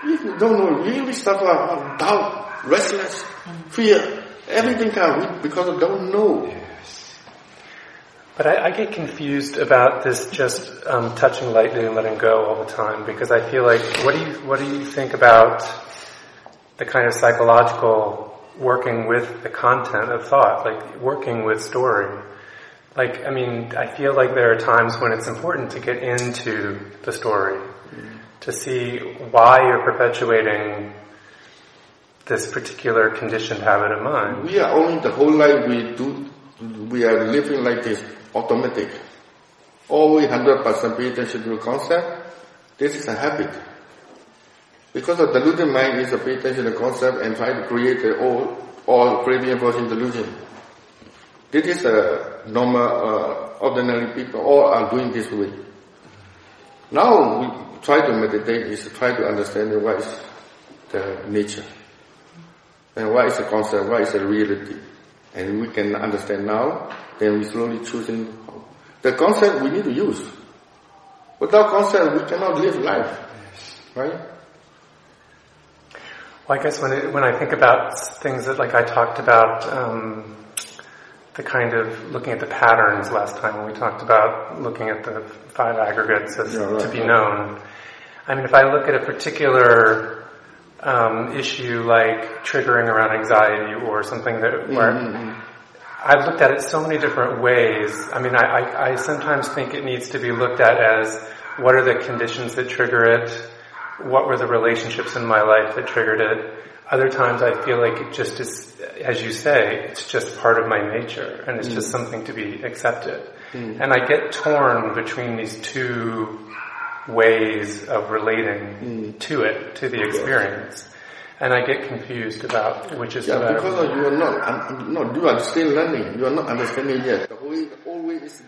You don't know, really suffer, doubt, restless, fear, everything comes because of don't know. But I, I get confused about this just um, touching lightly and letting go all the time because I feel like what do you what do you think about the kind of psychological working with the content of thought, like working with story? Like I mean, I feel like there are times when it's important to get into the story to see why you're perpetuating this particular conditioned habit of mind. We are only the whole life we do, we are living like this, automatic. Always 100% pay attention to the concept. This is a habit. Because of deluded mind is a pay attention to the concept and try to create the all, all craving aversion delusion. This is a normal, uh, ordinary people. All are doing this way. Now we try to meditate is to try to understand what is the nature and what is the concept, what is the reality. And we can understand now, then we slowly choosing the concept we need to use. Without concept, we cannot live life, right? Well, I guess when it, when I think about things that, like I talked about, um, the kind of looking at the patterns last time when we talked about looking at the five aggregates as Yeah, right, to be right. known. I mean, if I look at a particular um, issue like triggering around anxiety or something that where Mm-hmm. I've looked at it so many different ways. I mean, I, I, I sometimes think it needs to be looked at as what are the conditions that trigger it? What were the relationships in my life that triggered it? Other times I feel like it just is, as you say, it's just part of my nature and it's just mm. something to be accepted. Mm. And I get torn between these two ways of relating mm. to it, to the experience. And I get confused about which is the Yeah, better. because you are not, un- no, you are still learning. You are not understanding yet. The whole, always is,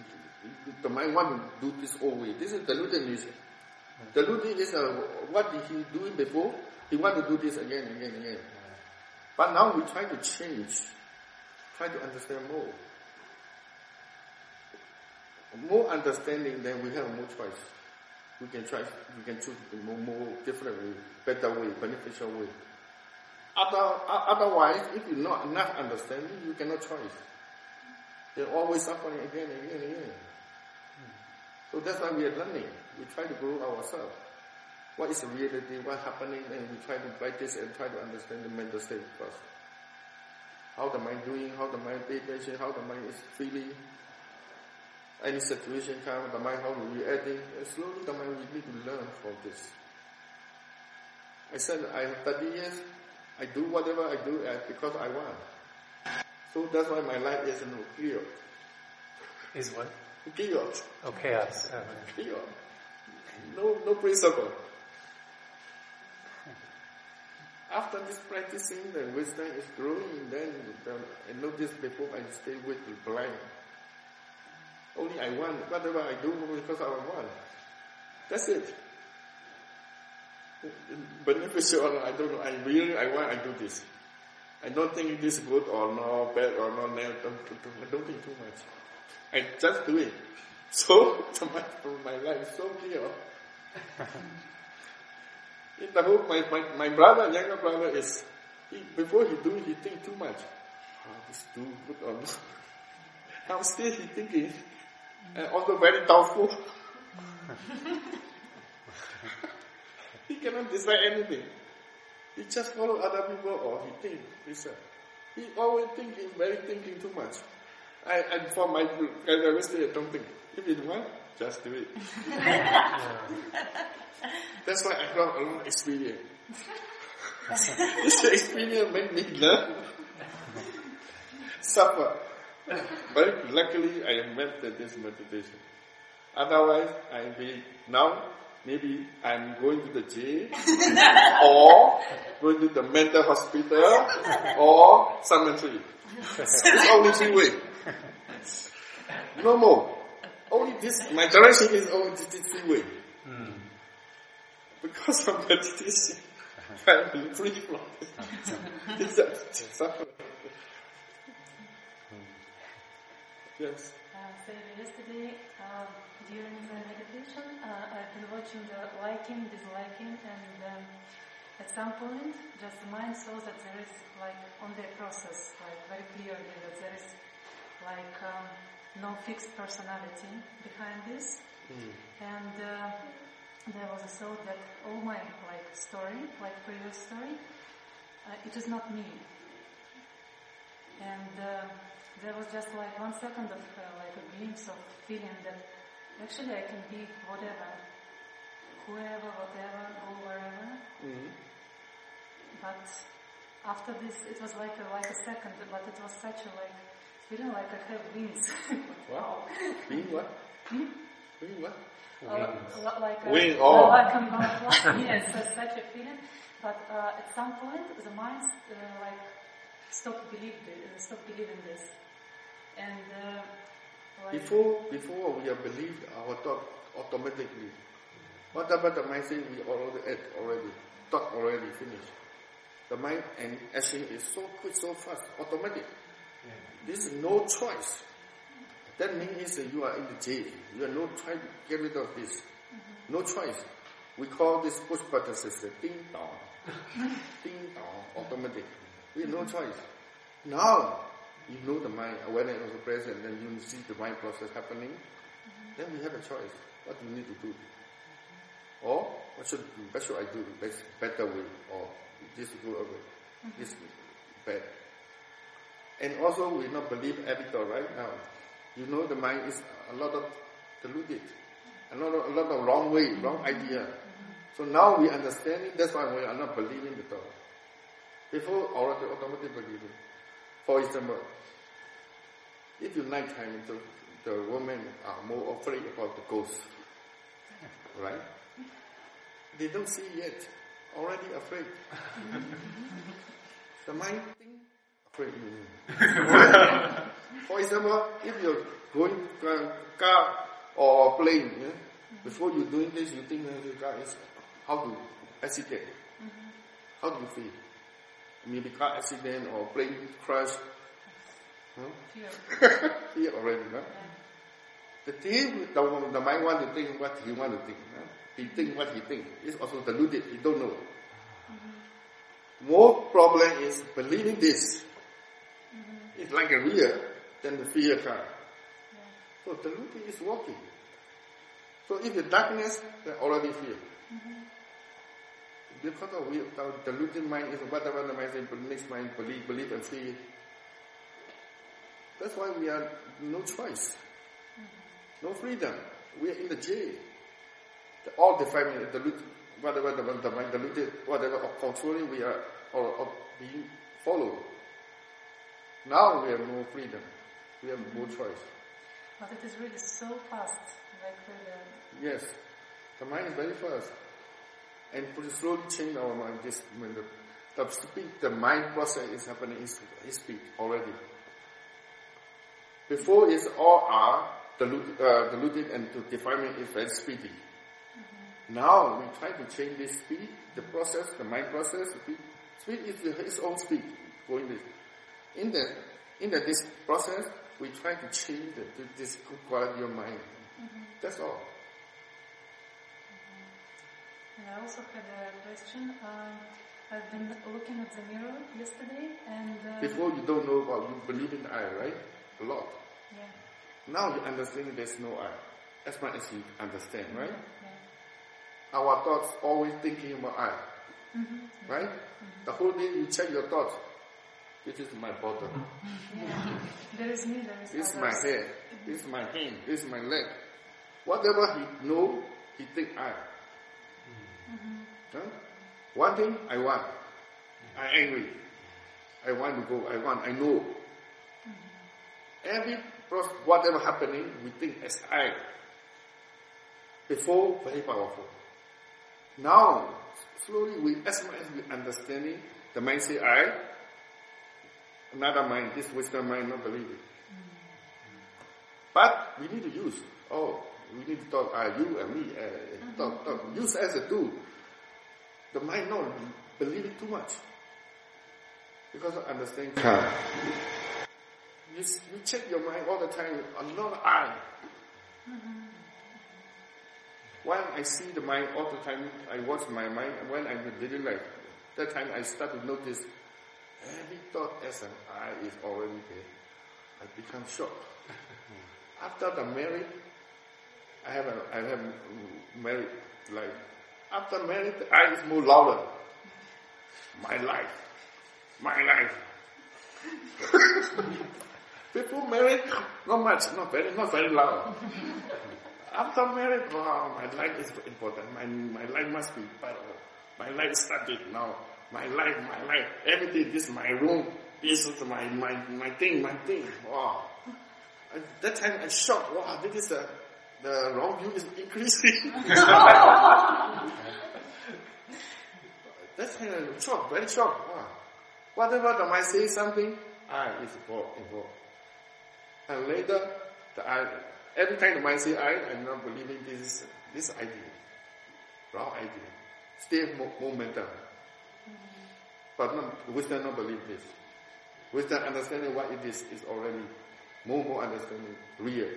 the mind want to do this always. This is delusionism. Delusion is uh, what did he doing before? He want to do this again, and again, and again. But now we try to change, try to understand more. More understanding, then we have more choice. We can try, we can choose more, more different way, better way, beneficial way. Other, otherwise, if you not enough understanding, you cannot choice. You're always suffering again and again and again. So that's why we are learning. We try to grow ourselves. What is the reality? What's happening? And we try to practice and try to understand the mental state first. How the mind doing? How the mind pay attention? How the mind is feeling? Any situation come, the mind how we reacting? And slowly the mind we need to learn from this. I said I have 30 years. I do whatever I do because I want. So that's why my life is no chaos. Is what? Chaos. Oh, chaos. Uh, Chaos. No, no principle. After this practicing, the wisdom is growing. Then the, I noticed before I stay with the blind. Only I want whatever I do because I want. That's it. Beneficial I don't know. I really I want I do this. I don't think this good or not, bad or not. I don't, think too much. I just do it. So my, my life so clear. In the whole, my, my, my brother, younger brother is, he, before he do, he think too much. Oh, this do good or not. Now still he thinking, and also very doubtful. he cannot decide anything. He just follow other people or he think himself. He always thinking, very thinking too much. I, and for my characteristic, I don't think. If you want, just do it. That's why I got a lot of experience. this experience made me learn, suffer. But luckily, I met this meditation. Otherwise, I'd be now maybe I'm going to the jail or going to the mental hospital or cemetery. It's only three ways. No more. Only this, my direction is only this, this three way. Because of meditation, I'm free from this suffering. Yes. Uh, so yesterday, um, during the meditation, uh, I've been watching the liking, disliking, and um, at some point, just the mind saw that there is like on the process, like very clearly that there is like um, no fixed personality behind this, and uh, there was a thought that all my like story, like previous story, uh, it is not me, and. Uh, there was just like one second of uh, like a glimpse of feeling that actually I can be whatever, whoever, whatever, go wherever. But after this, it was like a, like a second, but it was such a like feeling like I have wings. Wow. Being what? Being what? Uh, li- like a, Wing, oh. like a yes, such a feeling. But uh, at some point, the mind uh, like stopped believe uh, stopped believing this, And uh, like, Before, before we are believed our thought automatically. Whatever the mind says, we already act already. Thought already finished. The mind and action is so quick, so fast, automatic. This is no choice. That means that you are in the jail. You are no trying to get rid of this. No choice. We call this push button system ding dong. ding dong, automatic. We have no choice. Now, you know the mind, awareness of the present, and then you see the mind process happening, mm-hmm. then we have a choice. What do we need to do? Or what should what should I do? Best, better way or this good way? This is bad. And also we not believe thought right now. You know the mind is a lot of deluded, a lot of, a lot of wrong way, wrong idea. So now we understand it. That's why we are not believing the thought. Before already automatically believing. For example, if you nighttime, the, the women are more afraid about the ghost, right? They don't see yet, already afraid. the mind. For example, if you're going car or plane, yeah, before you're doing this, you think uh, the car is how to accident. Mm-hmm. How do you feel? Maybe car accident or plane crash. Huh? Fear already, no? The thing, the, the mind want to think what he want to think. No? He think what he think. It's also deluded. He don't know. Mm-hmm. More problem is believing this. It's like a real, then the fear comes. So deluded is working. So if the darkness, then already fear. Mm-hmm. Because of we, our deluded mind is whatever the mind says, next mind believe, believe and see. That's why we are no choice, mm-hmm. no freedom. We are in the jail. The, all the family, the whatever the, mind, the mind deluded, whatever of controlling we are or, or being followed. Now we have no freedom. We have no choice. but it is really so fast, like really. Yes, the mind is very fast, and we slowly change our mind. This when the, the speed, the mind process is happening is, is speed already. Before it's all are uh, deluded and to defilement is very speedy. Now we try to change this speed, the process, the mind process. Speed, speed is the, its own speed going this. In the in the, this process, we try to change the, this good quality of mind. That's all. And I also had a question. Um, I've been looking at the mirror yesterday, and uh, Before you don't know about you believe in I, right? A lot. yeah, Now you understand there's no I. As much as you understand, right? yeah, Our thoughts always thinking about I. Mm-hmm. Right? The whole day you check your thoughts. This is my bottle. yeah. there is me, there is This is my head. This is my hand. This is my leg. Whatever he know, he think mm-hmm. I. Huh? One thing I want. I angry. I want to go. I want. I know. Mm-hmm. Every process, whatever happening, we think as I. Before, very powerful. Now, slowly, we, as much as we understanding, the mind say I, another mind, this wisdom mind not believe it. But we need to use. Oh, we need to talk, uh, you and me, uh, talk, talk. Use as a tool. The mind not believe it too much. Because of understanding. You, you check your mind all the time, a lot of I. When I see the mind all the time, I watch my mind. When I'm in daily life, that time I start to notice every thought as an I is already there. I become shocked. After the married, I have a, I have married life. After marriage, I is more louder. My life, my life. Before married, not much, not very, not very loud. After marriage, wow, my life is important. My, my life must be better. My life started now. My life, my life, everything. This is my room. This is my, my, my thing, my thing. Wow. At that time I shocked. Wow, this is the, the wrong view is increasing. that time I shocked, very shocked. Wow. Whatever the mind say something, I is involved, involved. And later, the I, every time the mind say I, I'm not believing this this idea, wrong idea. Mo- momentum. But not, wisdom not believe this. Wisdom understanding what it is is already more more understanding real.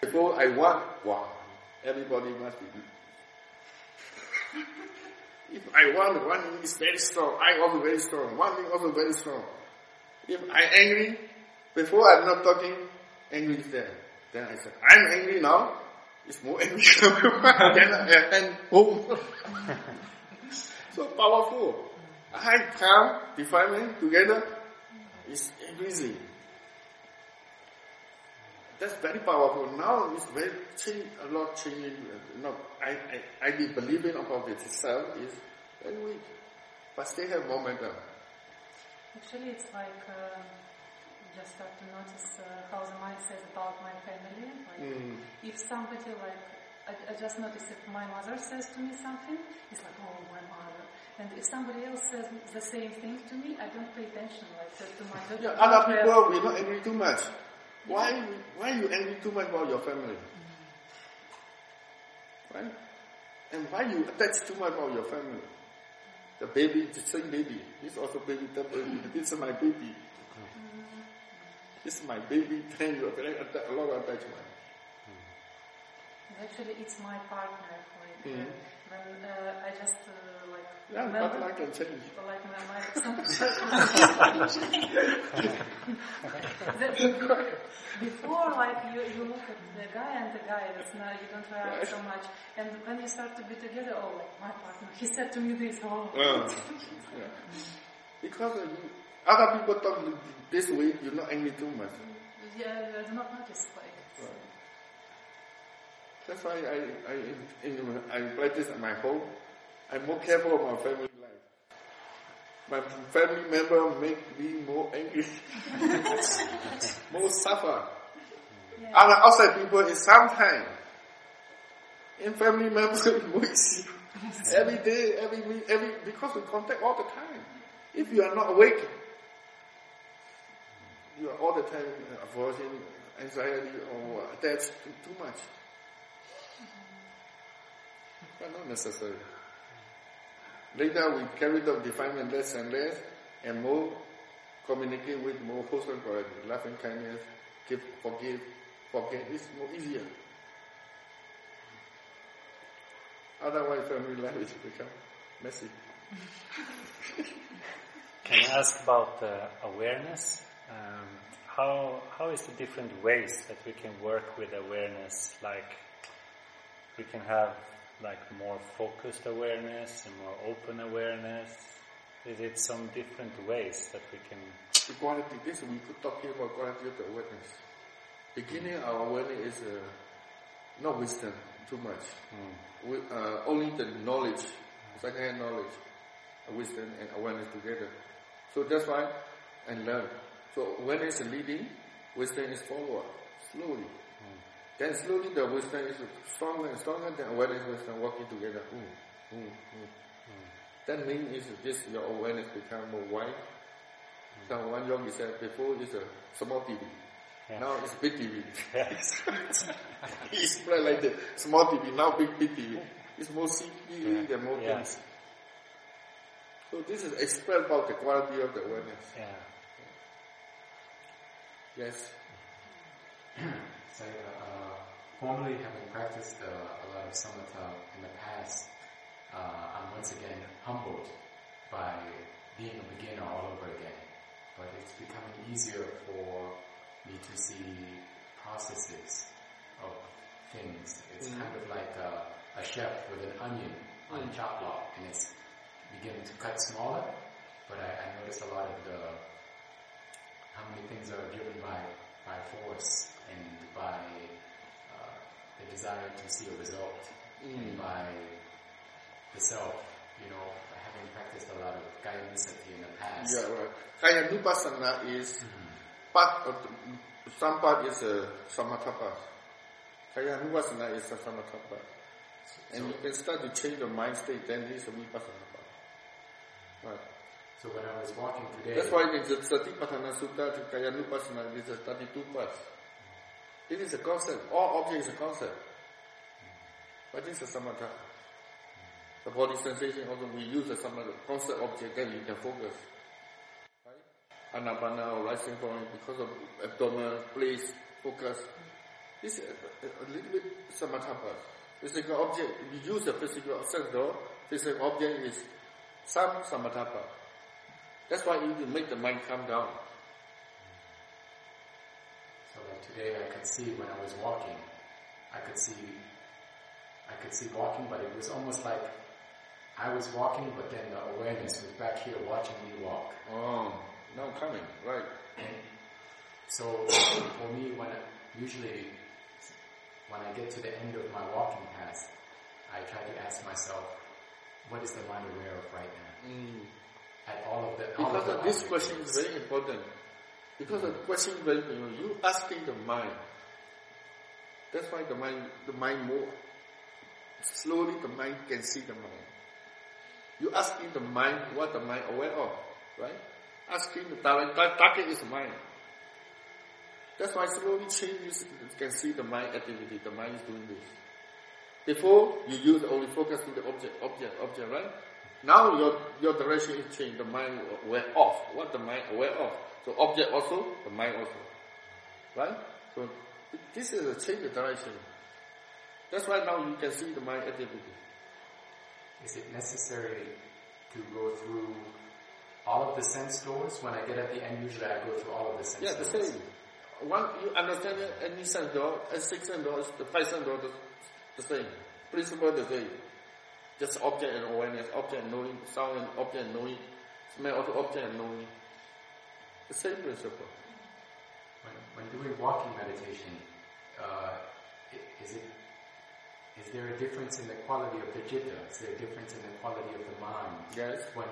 Before I want, wow, everybody must be. if I want, one is very strong. I also very strong. One thing also very strong. If I angry, before I'm not talking, angry is there. Then I said, I'm angry now. It's more angry. then I and home. so powerful. I calm, defilement together is increasing. That's very powerful. Now it's very change, a lot changing. No, I, I, I be believing about it itself is very weak, but still have momentum. Actually, it's like uh, just start to notice uh, how the mind says about my family. Like, Mm. if somebody like I, I just noticed if my mother says to me something, it's like oh my mother. And if somebody else says the same thing to me, I don't pay attention like that to my Yeah, other people will not angry too much. Why, why you angry too much about your family? Right? And why you attach too much about your family? The baby, the same baby. This also baby, that baby. This is my baby. This is my baby. Then you a lot of attachment. Actually, it's my partner. Like Mhm. Uh, uh, I just uh, like Yeah, remember, partner can change. like my my the, before like you, you look at the guy and the guy that's not you don't react so much and when you start to be together oh like my partner he said to me this oh Uh, yeah. Because uh, you, other people talk this way, you're not angry too much. yeah I do not notice like Right. That's why I, I, in, in, I practice at my home. I'm more careful of my family life. My family member make me more angry, more suffer. yeah. Other outside people is sometimes. In family members, every day, every week, every because we contact all the time. If you are not awake, you are all the time avoiding anxiety or attached to too much. But not necessary. Later we carry the defilement less and less and more communicate with more wholesome quality, loving kindness, give, forgive, forget. It's more easier. Otherwise family life is become messy. Can I ask about uh, awareness? Um, how how is the different ways that we can work with awareness? Like we can have like more focused awareness and more open awareness. Is it some different ways that we can? The quality, this we could talk here about quality of the awareness. Beginning our awareness is uh, not wisdom too much. Mm. We, uh, only the knowledge, second-hand knowledge, wisdom and awareness together. So that's why and learn. So awareness is leading, wisdom is forward, slowly. Then slowly the wisdom is stronger and stronger, then awareness and wisdom working together. Mm, mm, mm. That means is this your awareness become more wide. So one yogi said before is a small TV. Yeah. Now it's big TV. Yes. it's spread like the small TV, now big big TV. It's more see Yeah. and more Yeah. things. So this is expressed about the quality of the awareness. Yeah. Yes. So, uh, formerly having practiced uh, a lot of samatha in the past, uh, I'm once again humbled by being a beginner all over again. But it's becoming easier for me to see processes of things. It's Mhm. kind of like a, a chef with an onion on a chop block, and it's beginning to cut smaller. But I, I notice a lot of the how many things are driven by by force and by the desire to see a result Mm. by the self. You know, having practiced a lot of Kaya Visati in the past. Yeah, right. Kaya Nupassana is part of the, some part is a samatha part. Kayanupassana is a samatha part. And you can start to change the mind state, then this is a vipassana part. Right. So when I was walking today, That's why in the Satipatthana Sutta, the Kayanupassana, is a 32 parts. It is a concept. All object is a concept. But is a samatha. The body sensation also we use the samatha concept object then you can focus. Right? Anapana or rising point because of abdominal place, focus. This is a, a little bit samatha part. Physical object, we use the physical sense though, physical object is some samatha part. That's why you make the mind calm down. Today I could see when I was walking, I could see, I could see walking, but it was almost like I was walking, but then the awareness was back here watching me walk. Oh, now coming, right. And so for me, when I, usually when I get to the end of my walking path, I try to ask myself, what is the mind aware of right now? Mm. At all of the all Because of the this question is very important. Because the question very important. You asking the mind. That's why the mind, the mind more slowly the mind can see the mind. You asking the mind what the mind aware of, right? Asking the tar- target is mind. That's why slowly changes you can see the mind activity. The mind is doing this. Before you use only focus to the object, object, object, right? Now your your direction is changed. The mind aware of what the mind aware of. So object also, the mind also, right? So this is a change of direction. That's why now you can see the mind activity. Is it necessary to go through all of the sense doors? When I get at the end, usually I go through all of the sense Yeah, the doors. same. One you understand any sense door, a six sense door, the five sense door, the, the same. Principle the same. Just object and awareness, object and knowing, sound and object and knowing, smell of object and knowing. The same principle. When, when doing walking meditation, uh, is it is there a difference in the quality of the citta? Is there a difference in the quality of the mind Yes. when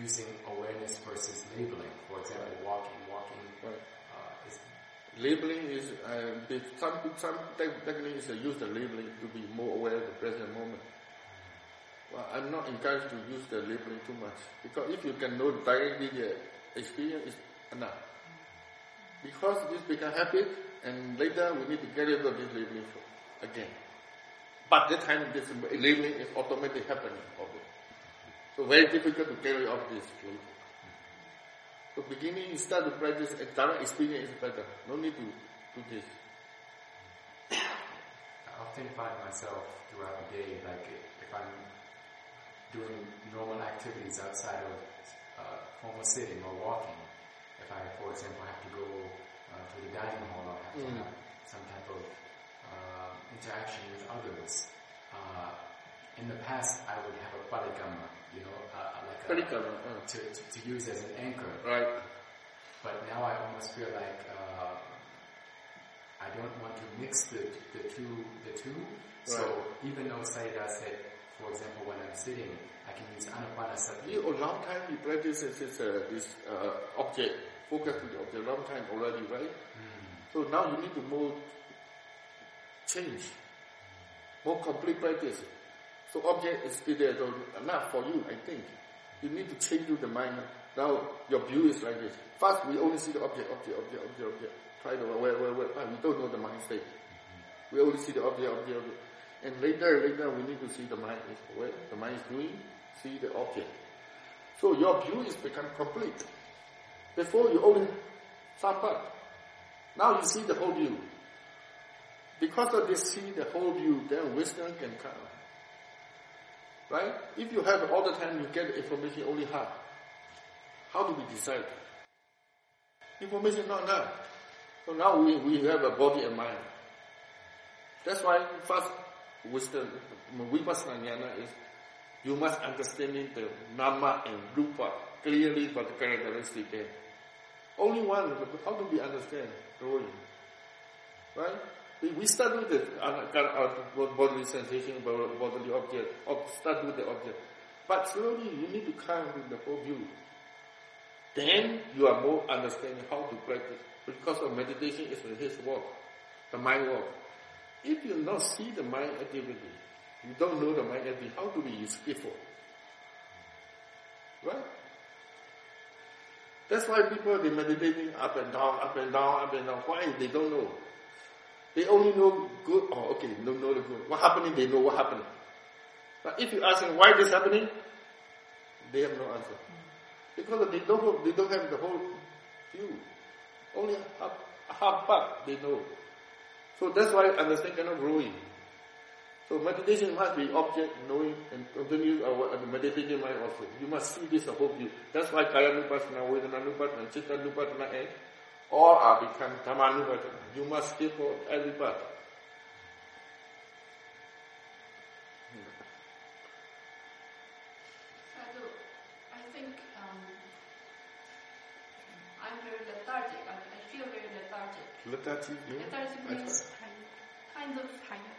using awareness versus labeling? For example, walking, walking. Right. Uh, is, Labeling is, uh, some, some tech- techniques use the labeling to be more aware of the present moment. Well, I'm not encouraged to use the labeling too much because if you can know directly the experience enough. Because this become habit and later we need to get rid of this labeling again. But that time of this labeling is automatically happening. So very difficult to carry off this labeling. So beginning you start to practice and direct experience is better. No need to do this. I often find myself throughout the day, like if I'm doing normal activities outside of uh, formal sitting or walking, if I, for example, have to go uh, to the dining hall or have to Mm. have some type of uh, interaction with others, uh, in the past I would have a parikamma, you know, uh, like a, Parikamma, uh. to, to, to use as an anchor. Right. But now I almost feel like uh, I don't want to mix the, the two, the two. Right. So even though Sayadaw said, for example, when I'm sitting, I can use anapanasati. You a long time you practice this, this, uh, this uh, object, focus to the object, long time already, right? So now you need to more change, more complete practice. So object is still there, so enough for you, I think. You need to change the mind. Now your view is like this. First we only see the object, object, object, object, object. Try to where, where, where, but we don't know the mind state. We only see the object, object, object. And later, later we need to see the mind is where the mind is doing, see the object. So your view is become complete. Before you only some part. Now you see the whole view. Because of this see the whole view, then wisdom can come. Right? If you have all the time you get information only half. How do we decide? Information not enough. So now we, we have a body and mind. That's why first wisdom, vipassana is you must understand the nama and rupa clearly but the characteristic there. Only one, how do we understand drawing? Right? We, we start with the uh, uh, bodily sensation, bod- bodily object, start with the object. But slowly you need to come with the whole view. Then you are more understanding how to practice. Because of meditation is his work, the mind work. If you not see the mind activity, you don't know the mind activity, how do we be skillful? Right? That's why people they meditating up and down, up and down, up and down. Why? They don't know. They only know good. Oh, okay, don't know the good. What happening? They know what happening. But if you ask them why this happening, they have no answer because they don't they don't have the whole view. Only half, half part they know. So that's why understanding cannot growing. So meditation must be object knowing and continue our uh, meditating mind also. You must see this above you. That's why Kayanupassana, Vedana Nupassana, Cittanupassana and all are become Dhammanupassana. You must skip for every part. Sadhu, I think I'm very lethargic. I, I feel very lethargic. Lethargy. Lethargic I means kind, kind of tired.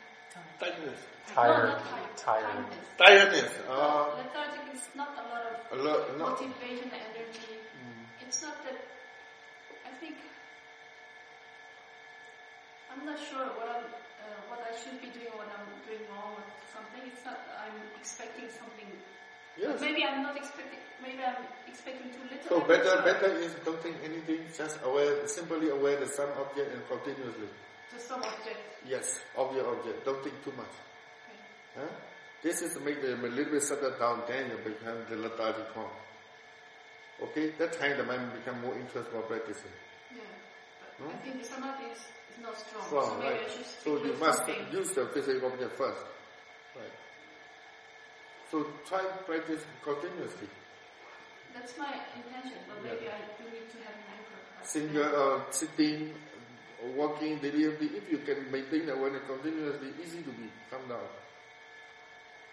Tiredness. Tired. No, not tired. Tired. Tiredness. Tiredness. Uh, Lethargic is not a lot of a lot, no. motivation, energy. It's not that. I think I'm not sure what I'm, uh, what I should be doing, what I'm doing wrong, or something. It's not. I'm expecting something. Yes. Maybe I'm not expecting. Maybe I'm expecting too little. So better, better is don't think anything, just aware, simply aware the some object and continuously. Just some object. Yes, of your object. Don't think too much. Okay. Huh? This is to make them a little bit settle down, then you become the lethargic form. Okay, that time the mind become more interested for practicing. Yeah. But I think the samadhi is, is not strong. so Strong, maybe I right? So you must something. use the physical object first. Right. So try practice continuously. That's my intention, but Yeah. maybe I do need to have an anchor. Single, uh, sitting, uh, walking, deliberately, if you can maintain that awareness continuously, easy to be come down.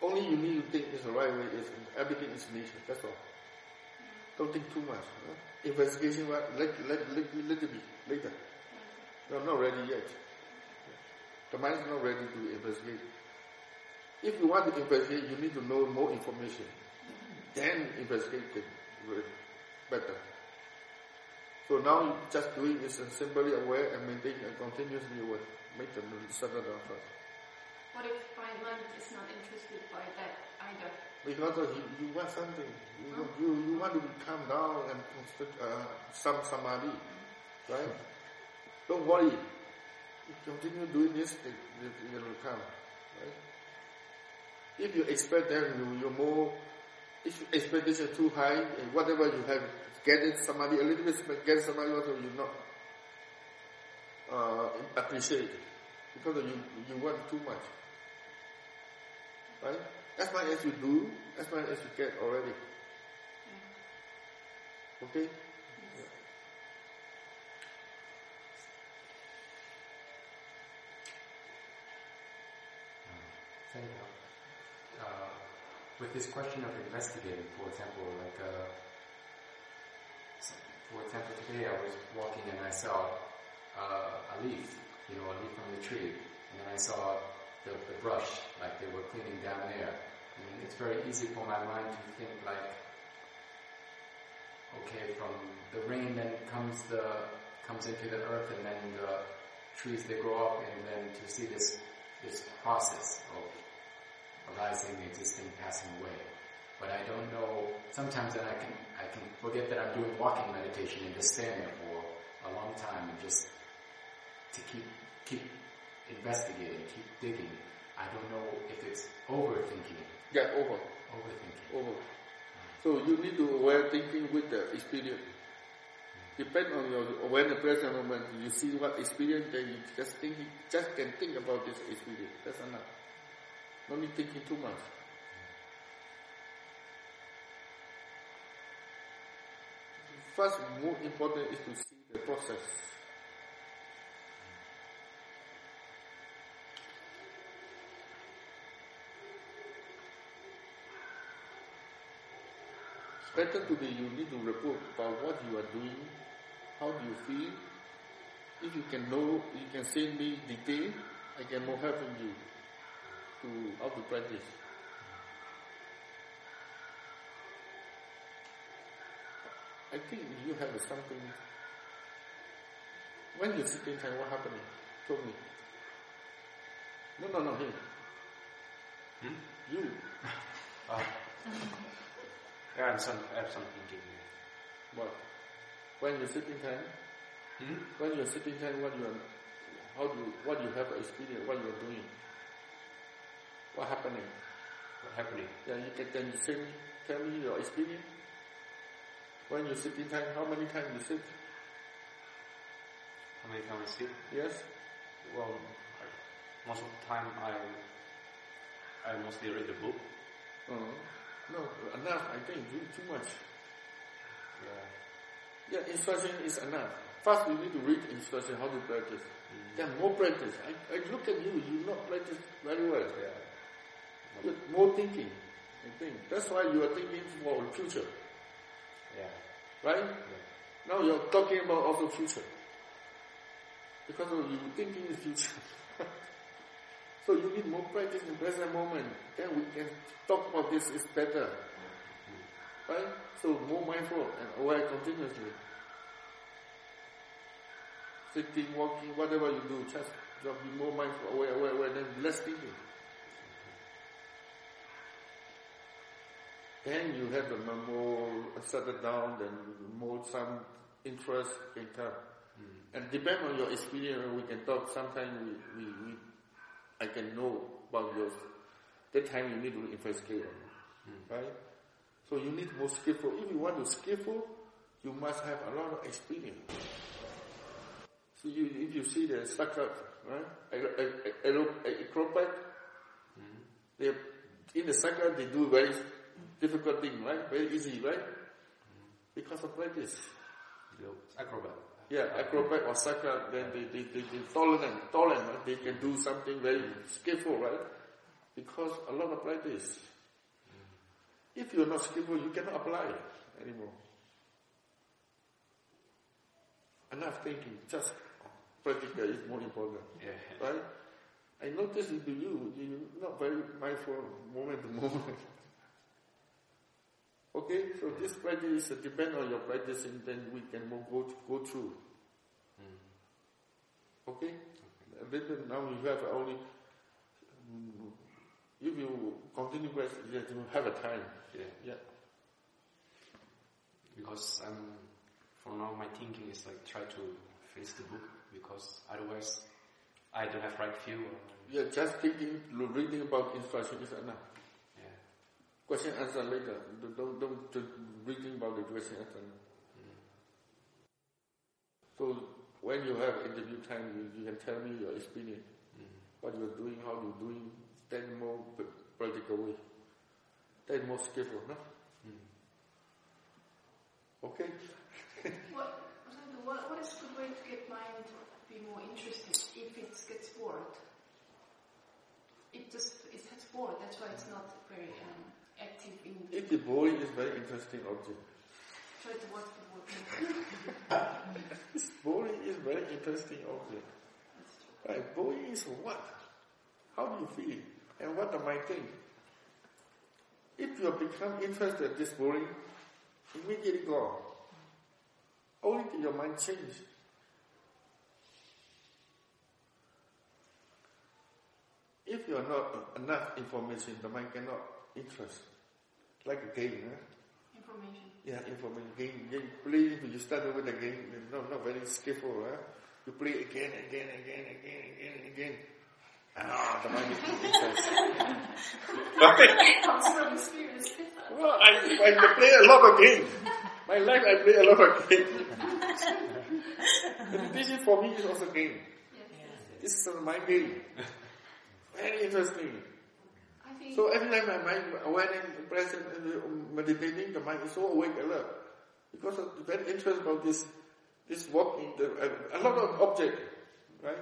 Only you need to think is the right way, is everything is nature, that's all. Don't think too much. Huh? Investigation, what? Let, let, let, let it be, later. You're not ready yet. The mind is not ready to investigate. If you want to investigate, you need to know more information. Then investigate it better. So now just doing is simply aware and maintain and continuously aware. Make them settle down first. What if my mind is not interested by that either? Because of you, you want something. You, want- you, you want to calm down and construct uh, some samadhi. Right? Don't worry. You continue doing this, it, it, it will come. Right? If you expect them, you, you're more, if expectation is too high, whatever you have, get it samadhi, a little bit, get samadhi also, you not uh, appreciate it. Because you, you want too much. Right? As much as you do, as much as you get already. Okay? Thank you. Uh, with this question of investigating, for example, like, uh, so- for example, today I was walking and I saw uh, a leaf, you know, a leaf from the tree, and then I saw the, the brush, like they were cleaning down there. And it's very easy for my mind to think like, okay, from the rain then comes the comes into the earth, and then the trees they grow up, and then to see this this process of arising, existing, passing away. But I don't know. Sometimes then I can I can forget that I'm doing walking meditation and just stand there for a long time and just to keep keep investigating, keep digging. I don't know if it's overthinking, Yeah, over. overthinking. Over. So you need to aware thinking with the experience. Hmm. Depend on your awareness present moment. You see what experience, then you just think, just can think about this experience. That's enough. No need thinking too much. First, more important is to see the process. Better today you need to report about what you are doing, how do you feel. If you can know, you can send me detail, I can more help you to how to practice. I think you have something. When you sit in time, what happened? Told me. No, no, no, him. You. Uh, yeah, I have, some, I have something to give you. What? When you're sitting time, Hmm? when you're sitting time, what you are, how do you, what you have experience, what you are doing, what happening? What happening? Yeah, you can, can you me- tell me your experience? When you sit sitting time, how many times you sit? How many times I sit? Yes? Well, I, most of the time I I mostly read the book. Uh, no, enough, I think, too much. Yeah. Yeah, instruction is enough. First, we need to read instruction, how to practice. Then more practice. I, I look at you, you not practice very well. Yeah. With more thinking, I think. That's why you are thinking for the future, Yeah. right? Now you're talking about also future. Because of you thinking the future. so you need more practice in the present moment. Then we can talk about this is better. Right? So more mindful and aware continuously. Sitting, walking, whatever you do, just, just be more mindful, aware, aware, aware, then less thinking. Then you have a more settled down, then more some interest in come. Hmm. And depend on your experience, we can talk. Sometimes we, we, we I can know about yours. That time you need to investigate, hmm. right? So you need more skillful. If you want to skillful, you must have a lot of experience. So you, if you see the sucker, right? Acrobat, hmm. they in the sucker they do very difficult thing, right? Very easy, right? Because of practice. Acrobat. Yeah, acrobat or sucker, then they, they, they, they tolerant, tolerant, right? they can do something very skillful, right? Because a lot of practice. If you're not skillful, you cannot apply anymore. Enough thinking, just practical is more important, Yeah. right? I notice in you, you're not very mindful moment to moment. Okay, so this practice uh, depend on your practice and then we can go, go through. Okay? And then now you have only, mm, if you continue practice, you have a time. Yeah. Yeah. Because um, for now my thinking is like try to finish the book because otherwise I don't have right view. Yeah, just thinking, reading about instruction is enough. Yeah. Question answer later. Don't, don't, don't, don't reading about the question answer. Mm. So when you have interview time, you, you can tell me your experience, mm. what you're doing, how you're doing, then more p- practical way. Then more skillful, no? Mm. Okay? What, what, what is a good way to get mind to be more interested if it gets bored? It just it gets bored. That's why it's not very um, active in. If the boring is very interesting object. Try to watch the. This boring is very interesting object. Right? Boring is what? How do you feel? And what am I think? If you have become interested in this boring, immediately gone. Only your mind change. If you are not enough information, the mind cannot interest. Like a game, huh? Information. Yeah, information game. game play, you start with the game, not, not very skillful, huh? You play again, again, again, again, again, again. Ah, the mind is not interested. Comes from well, I, I play a lot of games. My life, I play a lot of games. Meditation for me is also game. Yes. This is my game. Very interesting. So every time my mind, when I'm present and meditating, the mind is so awake, alert. Because of the very interest about this, this walking, the, a, a lot of object, right?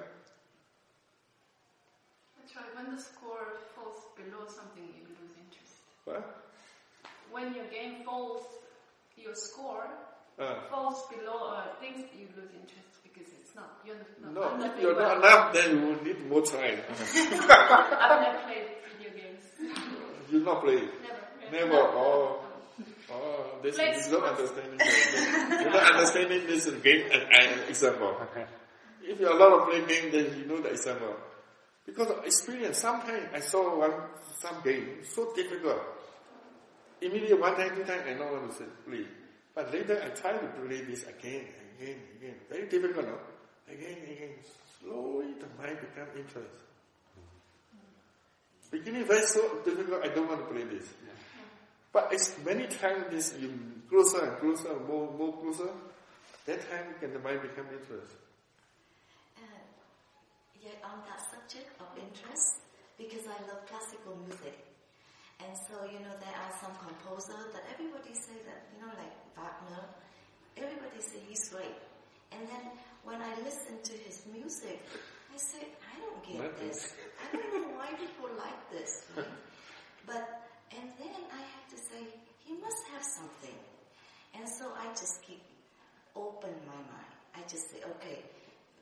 that's right. When the score falls below something, you lose interest. What? When your game falls, your score Uh, falls below uh, things, you lose interest because it's not you're not. no, if you're doing not enough, then you will need more time. I've never played. You not play. Never. Never. Oh. oh, oh, this Play is not understanding. You're not understanding this game and, and example. If you allow to play game, then you know the example. Because of experience, sometimes I saw one some game so difficult. Immediately one time, two time, I know what to say, play. But later I try to play this again, again, again. Very difficult, no? Again, again. Slowly the mind become interest. Beginning very so difficult, I don't want to play this. But as many times this you closer and closer, more more closer, that time can the mind become interest. Uh, yet on that subject of interest, because I love classical music, and so you know there are some composers that everybody say that you know like Wagner, everybody say he's great, and then when I listen to his music, I said, I don't get this. I don't know why people like this. Right? But and then I have to say, he must have something. And so I just keep open my mind. I just say, okay,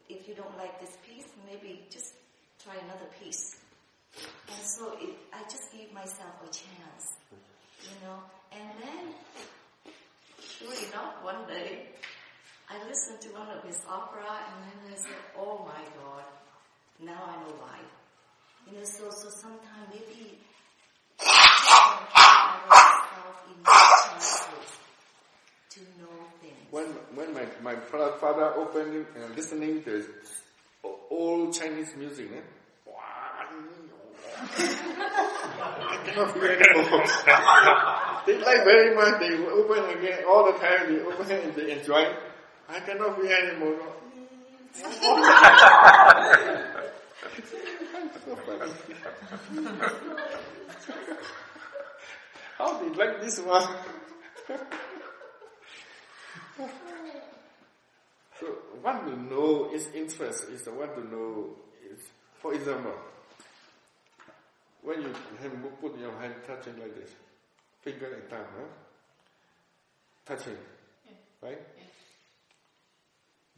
if you don't like this piece, maybe just try another piece. And so it, I just give myself a chance, you know. And then, sure enough, one day, I listened to one of his opera, and then I said, oh my God, now I know why. You know, so, so sometimes maybe when when my, my father opened and listening to old Chinese music, eh? I cannot hear anymore. they like very much. They open again all the time. They open and they enjoy. I cannot hear anymore. How they like this one? so what to know is interest is the one to know is for example when you have put your hand touching like this, finger and thumb, huh? touching, yeah. right? Yeah.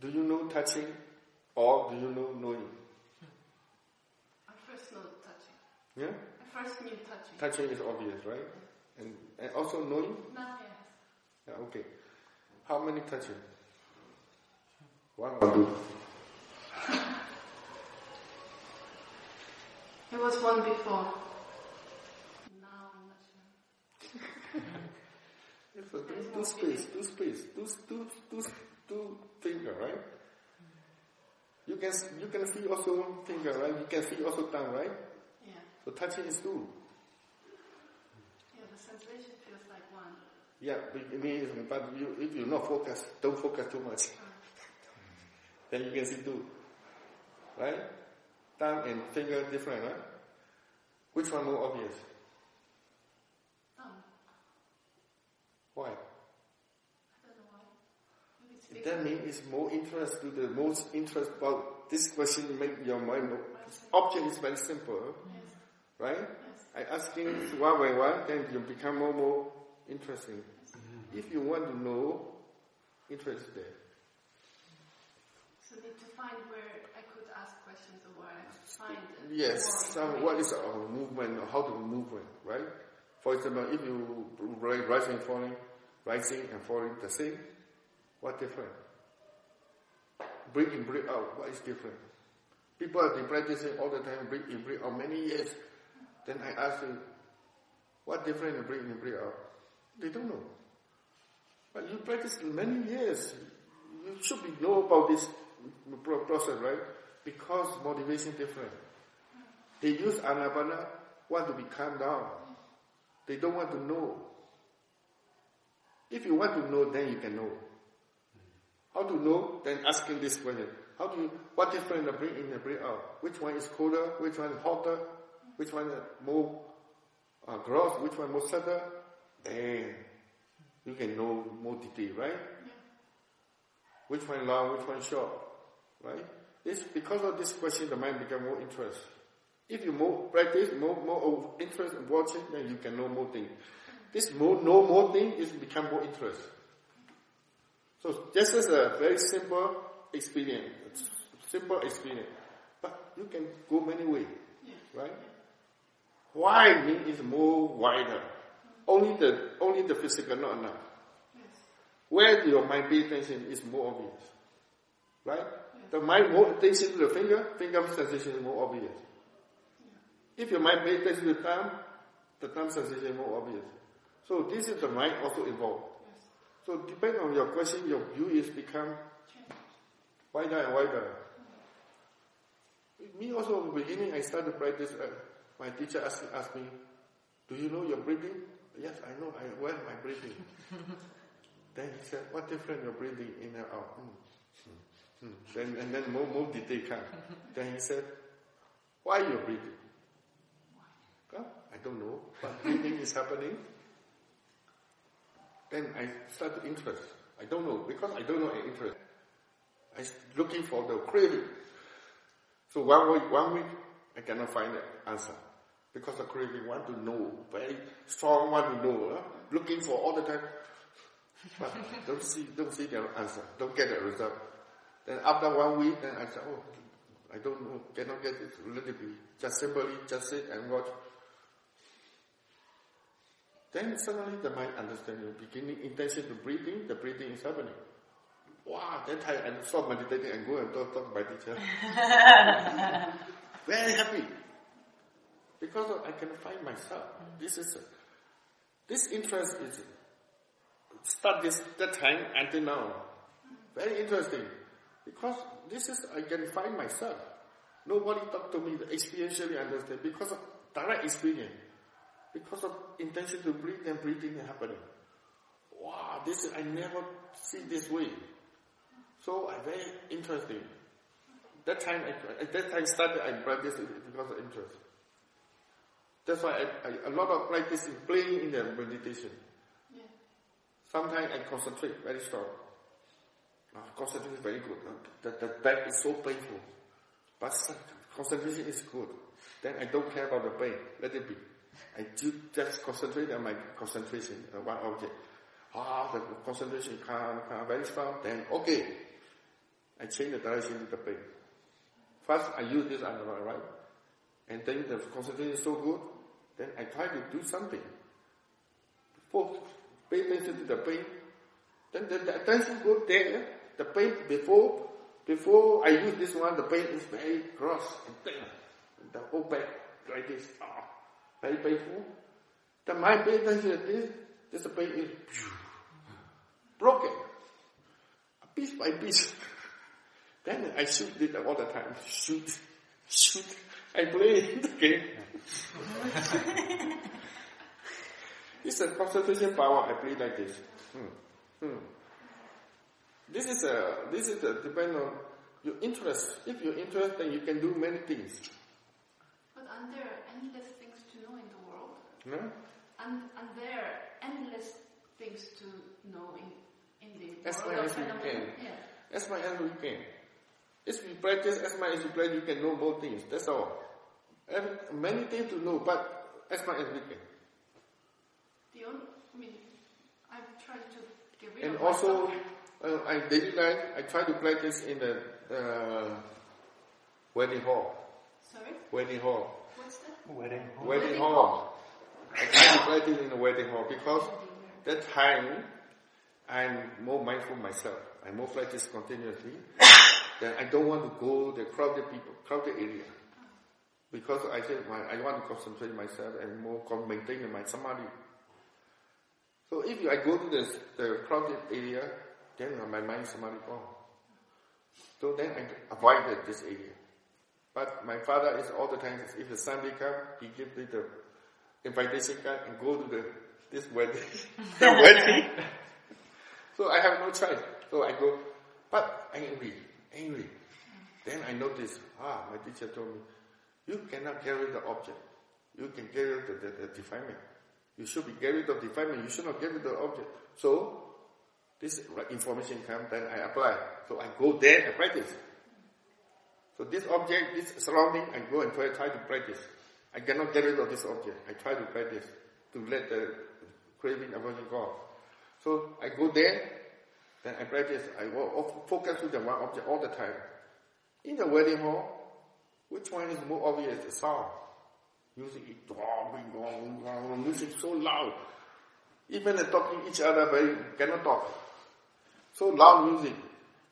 Do you know touching or do you know knowing? I first know touching. Yeah? First knew touching. Touching is obvious, right? And, and also knowing? No, yes. Yeah, okay. How many touching? One or two? There was one before. Now I'm not sure. a two, two space, two space, two, two, two, two finger, right? You can you can feel also one finger, right? You can feel also tongue, right? Yeah. So touching is two. Yeah, the sensation feels like one. Yeah, it means, but you, if you're not focus, don't focus too much. then you can see two. Right? Thumb and finger different, right? Which one more obvious? Thumb. Why? I don't know why. That means it's more interest to the most interest about this question make your mind more. Object is very simple. Yes. Right? Yes. I asking one by one, then you become more more interesting. Mm-hmm. If you want to know, interest there. So need to find where I could ask questions or where I find Yes, some, what is our movement, how to movement, right? For example, if you rising, falling, rising and falling the same, what different? Breathe in, breathe out, what is different? People have been practicing all the time, breathe in, breathe out many years. Then I ask them, what different in breathe in, breathe uh, out? They don't know. But you practice many years. You should be know about this process, right? Because motivation different. They use anapana, want to be calmed down. They don't want to know. If you want to know, then you can know. How to know? Then asking this question. How do you, what difference the breathe in and breathe uh, out? Which one is colder? Which one is hotter? Which one is more uh, gross? Which one more subtle? Then you can know more detail, right? Which one long, which one short, right? This, because of this question, the mind become more interest. If you more practice, more, more interest in watching, then you can know more things. This more, know more thing is become more interest. So this is a very simple experience, simple experience. But you can go many ways, right? Why mean is more wider. Only the, only the physical, not enough. Where your mind pay attention is more obvious. Right? The mind more attention to the finger, finger sensation is more obvious. If your mind pay attention to the thumb, the thumb sensation is more obvious. So this is the mind also involved. So depend on your question, your view is become wider and wider. Me also, in the beginning, I started practice. Uh, my teacher asked, asked me, "Do you know your breathing?" Yes, I know. I well my breathing. then he said, "What different your breathing in and out?" Hmm. Then and then more more detail come. then he said, "Why you breathing?" Well, I don't know, but breathing is happening. Then I start to interest. I don't know because I don't know I interest. I looking for the craving. So one week, one week, I cannot find the answer. Because the craving want to know, very strong want to know, huh? looking for all the time. But don't see, don't see the answer, don't get the result. Then after one week, then I said, oh, I don't know, cannot get it, let it be. Just simply, just sit and watch. Then suddenly the mind understanding, beginning intention to breathing, the breathing is happening. Wow, that time I stop meditating and go and talk, talk to my teacher. Very happy. Because I can find myself. This is, this interest is, start this, that time until now. Very interesting. Because this is, I can find myself. Nobody talk to me experientially understand because of direct experience. Because of intention to breathe and breathing happening. Wow, this is, I never see this way. So I very interesting. That time, I, at that time started, I practiced because of interest. That's why I, I, a lot of practice is playing in the meditation. Yeah. Sometimes I concentrate very strong. Uh, concentration is very good. Uh, the, the back is so painful. But concentration is good. Then I don't care about the pain. Let it be. I do just concentrate on my concentration, on one object. Ah, the concentration come, come very strong. Then okay, I change the direction of the pain. First, I use this on the right, and then the concentration is so good, then I try to do something. Before, pay attention to the pain. Then the, the attention goes there. The pain before, before I use this one, the pain is very gross and pain. The whole back like this, ah, very painful. Then my pay attention to this, this pain is broken, piece by piece. Then I shoot it all the time. Shoot, shoot. I play the game. it's a concentration power. I play like this. Hmm. Hmm. This is a this is a depend on your interest. If you're interested, then you can do many things. But are there endless things to know in the world? No? And, and there are endless things to know in, in the as world much as we can. Yeah. As much as we can. If you practice as much as you practice, you can know more things. That's all. Every, many things to know, but as much as we can. The only, I mean, I've tried to get rid and of also, uh, I daily life, I try to practice in the uh, wedding hall. Sorry? Wedding hall. What's that? Wedding hall. Wedding, Wedding hall. hall. I try to practice in the wedding hall because that time I'm more mindful myself. I more practice continuously. then I don't want to go the crowded people, crowded area. Because I said my, I want to concentrate myself and more maintain my samadhi. So if I go to this, the crowded area, then my mind samadhi gone. So then I avoided this area. But my father is all the time, if the Sunday come, he gives me the invitation card and go to the, this wedding, the wedding. so I have no choice. So I go, but angry, angry. Then I notice, ah, my teacher told me, you cannot of the object. You can of the, the, the defilement. You should be get rid of defilement. You should not get rid of the object. So, this information comes, then I apply. So I go there and practice. So this object, this surrounding, I go and try, try to practice. I cannot get rid of this object. I try to practice to let the craving aversion go. So I go there, then I practice. I focus to the one object all the time. In the wedding hall, which one is more obvious? The sound. Music is music so loud. Even talking each other very cannot talk. So loud music.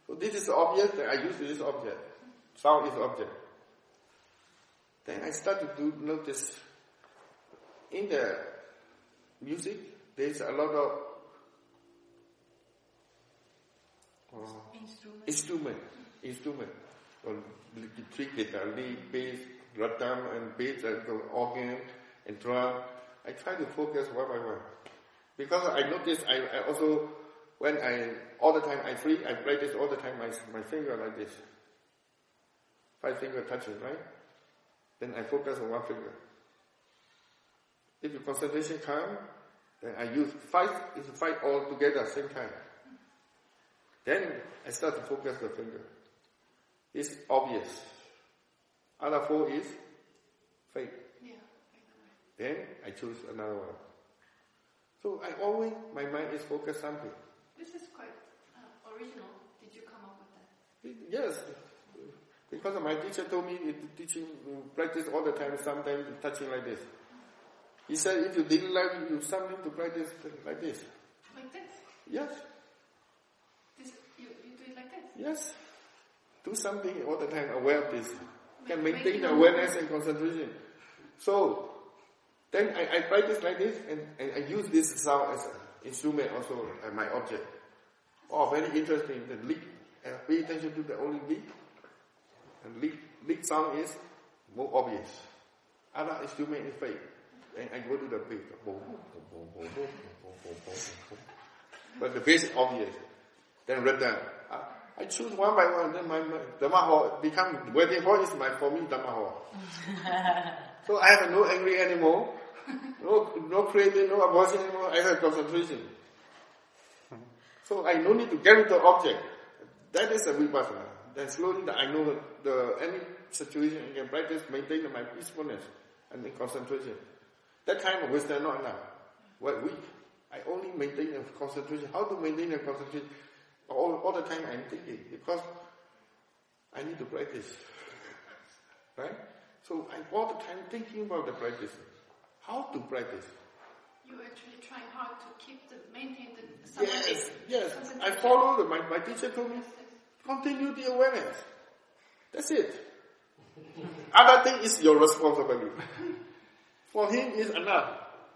So this is object that I use this object. Sound is object. Then I start to notice in the music there is a lot of Oh. Instrument. Instrument. Instrument. Or lead, bass, rhythm and bass and the organ and drum. I try to focus one by one. Because I notice I, I also, when I, all the time I free, I practice all the time my, my finger like this. Five finger touching, right? Then I focus on one finger. If the concentration come, then I use five, is five all together same time. Then I start to focus the finger. It's obvious. Other four is fake. Yeah. Then I choose another one. So I always, my mind is focused something. This is quite uh, original. Did you come up with that? Yes, because my teacher told me it- teaching practice all the time, sometimes touching like this. He said if you didn't like you something to practice like this. Like this? Yes, This you, you do it like this? yes do something all the time aware of this. Can maintain awareness and concentration. So, then I, I practice like this and, and I use this sound as an instrument also as my object. Oh, very interesting. The leak. And pay attention to the only leak. And leak, leak sound is more obvious. Other instrument is fake. And I go to the beat. But the bass is obvious. Then rhythm. Uh, I, choose one by one. Then my, my Dhamma hall become wedding hall is my for me Dhamma hall. so I have no angry anymore. No, no craving, no abortion anymore. I have concentration. So I no need to get into the object. That is a vipassana. Then slowly I know the any situation I can practice, maintain my peacefulness and the concentration. That time of wisdom not enough. What weak. I only maintain a concentration. How to maintain a concentration? All, all the time I'm thinking because I need to practice. Right? So I'm all the time thinking about the practice. How to practice? You're actually trying hard to keep the maintain the Yes, yes. I follow the, my, my teacher told me, continue the awareness. That's it. Other thing is your responsibility. For him is enough.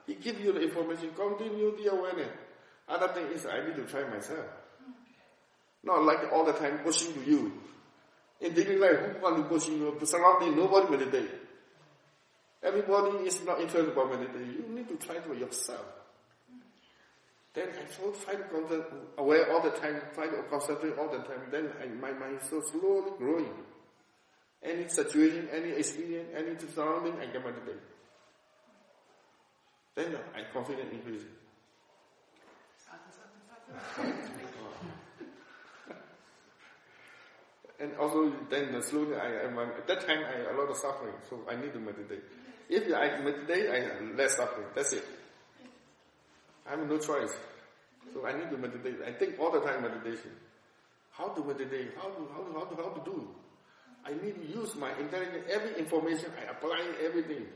He give you the information, continue the awareness. Other thing is I need to try myself. Not like all the time pushing to you. In daily life, who want to push you? Surrounding, nobody meditate. Everybody is not interested about meditation. You need to try for yourself. Then I so try to concentrate, aware all the time, try to concentrate all the time. Then I, my mind is so slowly growing. Any situation, any experience, any surrounding, I can meditate. Then I confidence increases. And also then slowly I, I at that time I a lot of suffering, so I need to meditate. If I meditate, I have less suffering. That's it. I have no choice. So I need to meditate. I think all the time meditation. How to meditate? How to how to how to how to do? I need to use my intelligence. Every information I apply everything.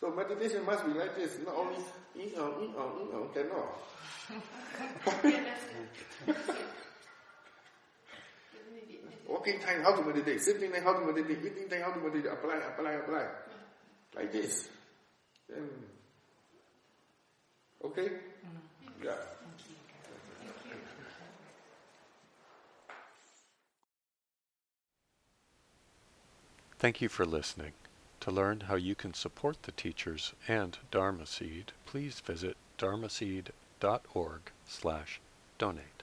So meditation must be like this. Not only in on in on in on cannot. Yeah, that's it. That's it. You need it. Walking time, how to meditate. Sitting time, how to meditate. Eating time, how to meditate. Apply, apply, apply. Like this. Then, okay? Mm-hmm. Yeah. Thank you for listening. To learn how you can support the teachers and Dharma Seed, please visit dharmaseed.org slash donate.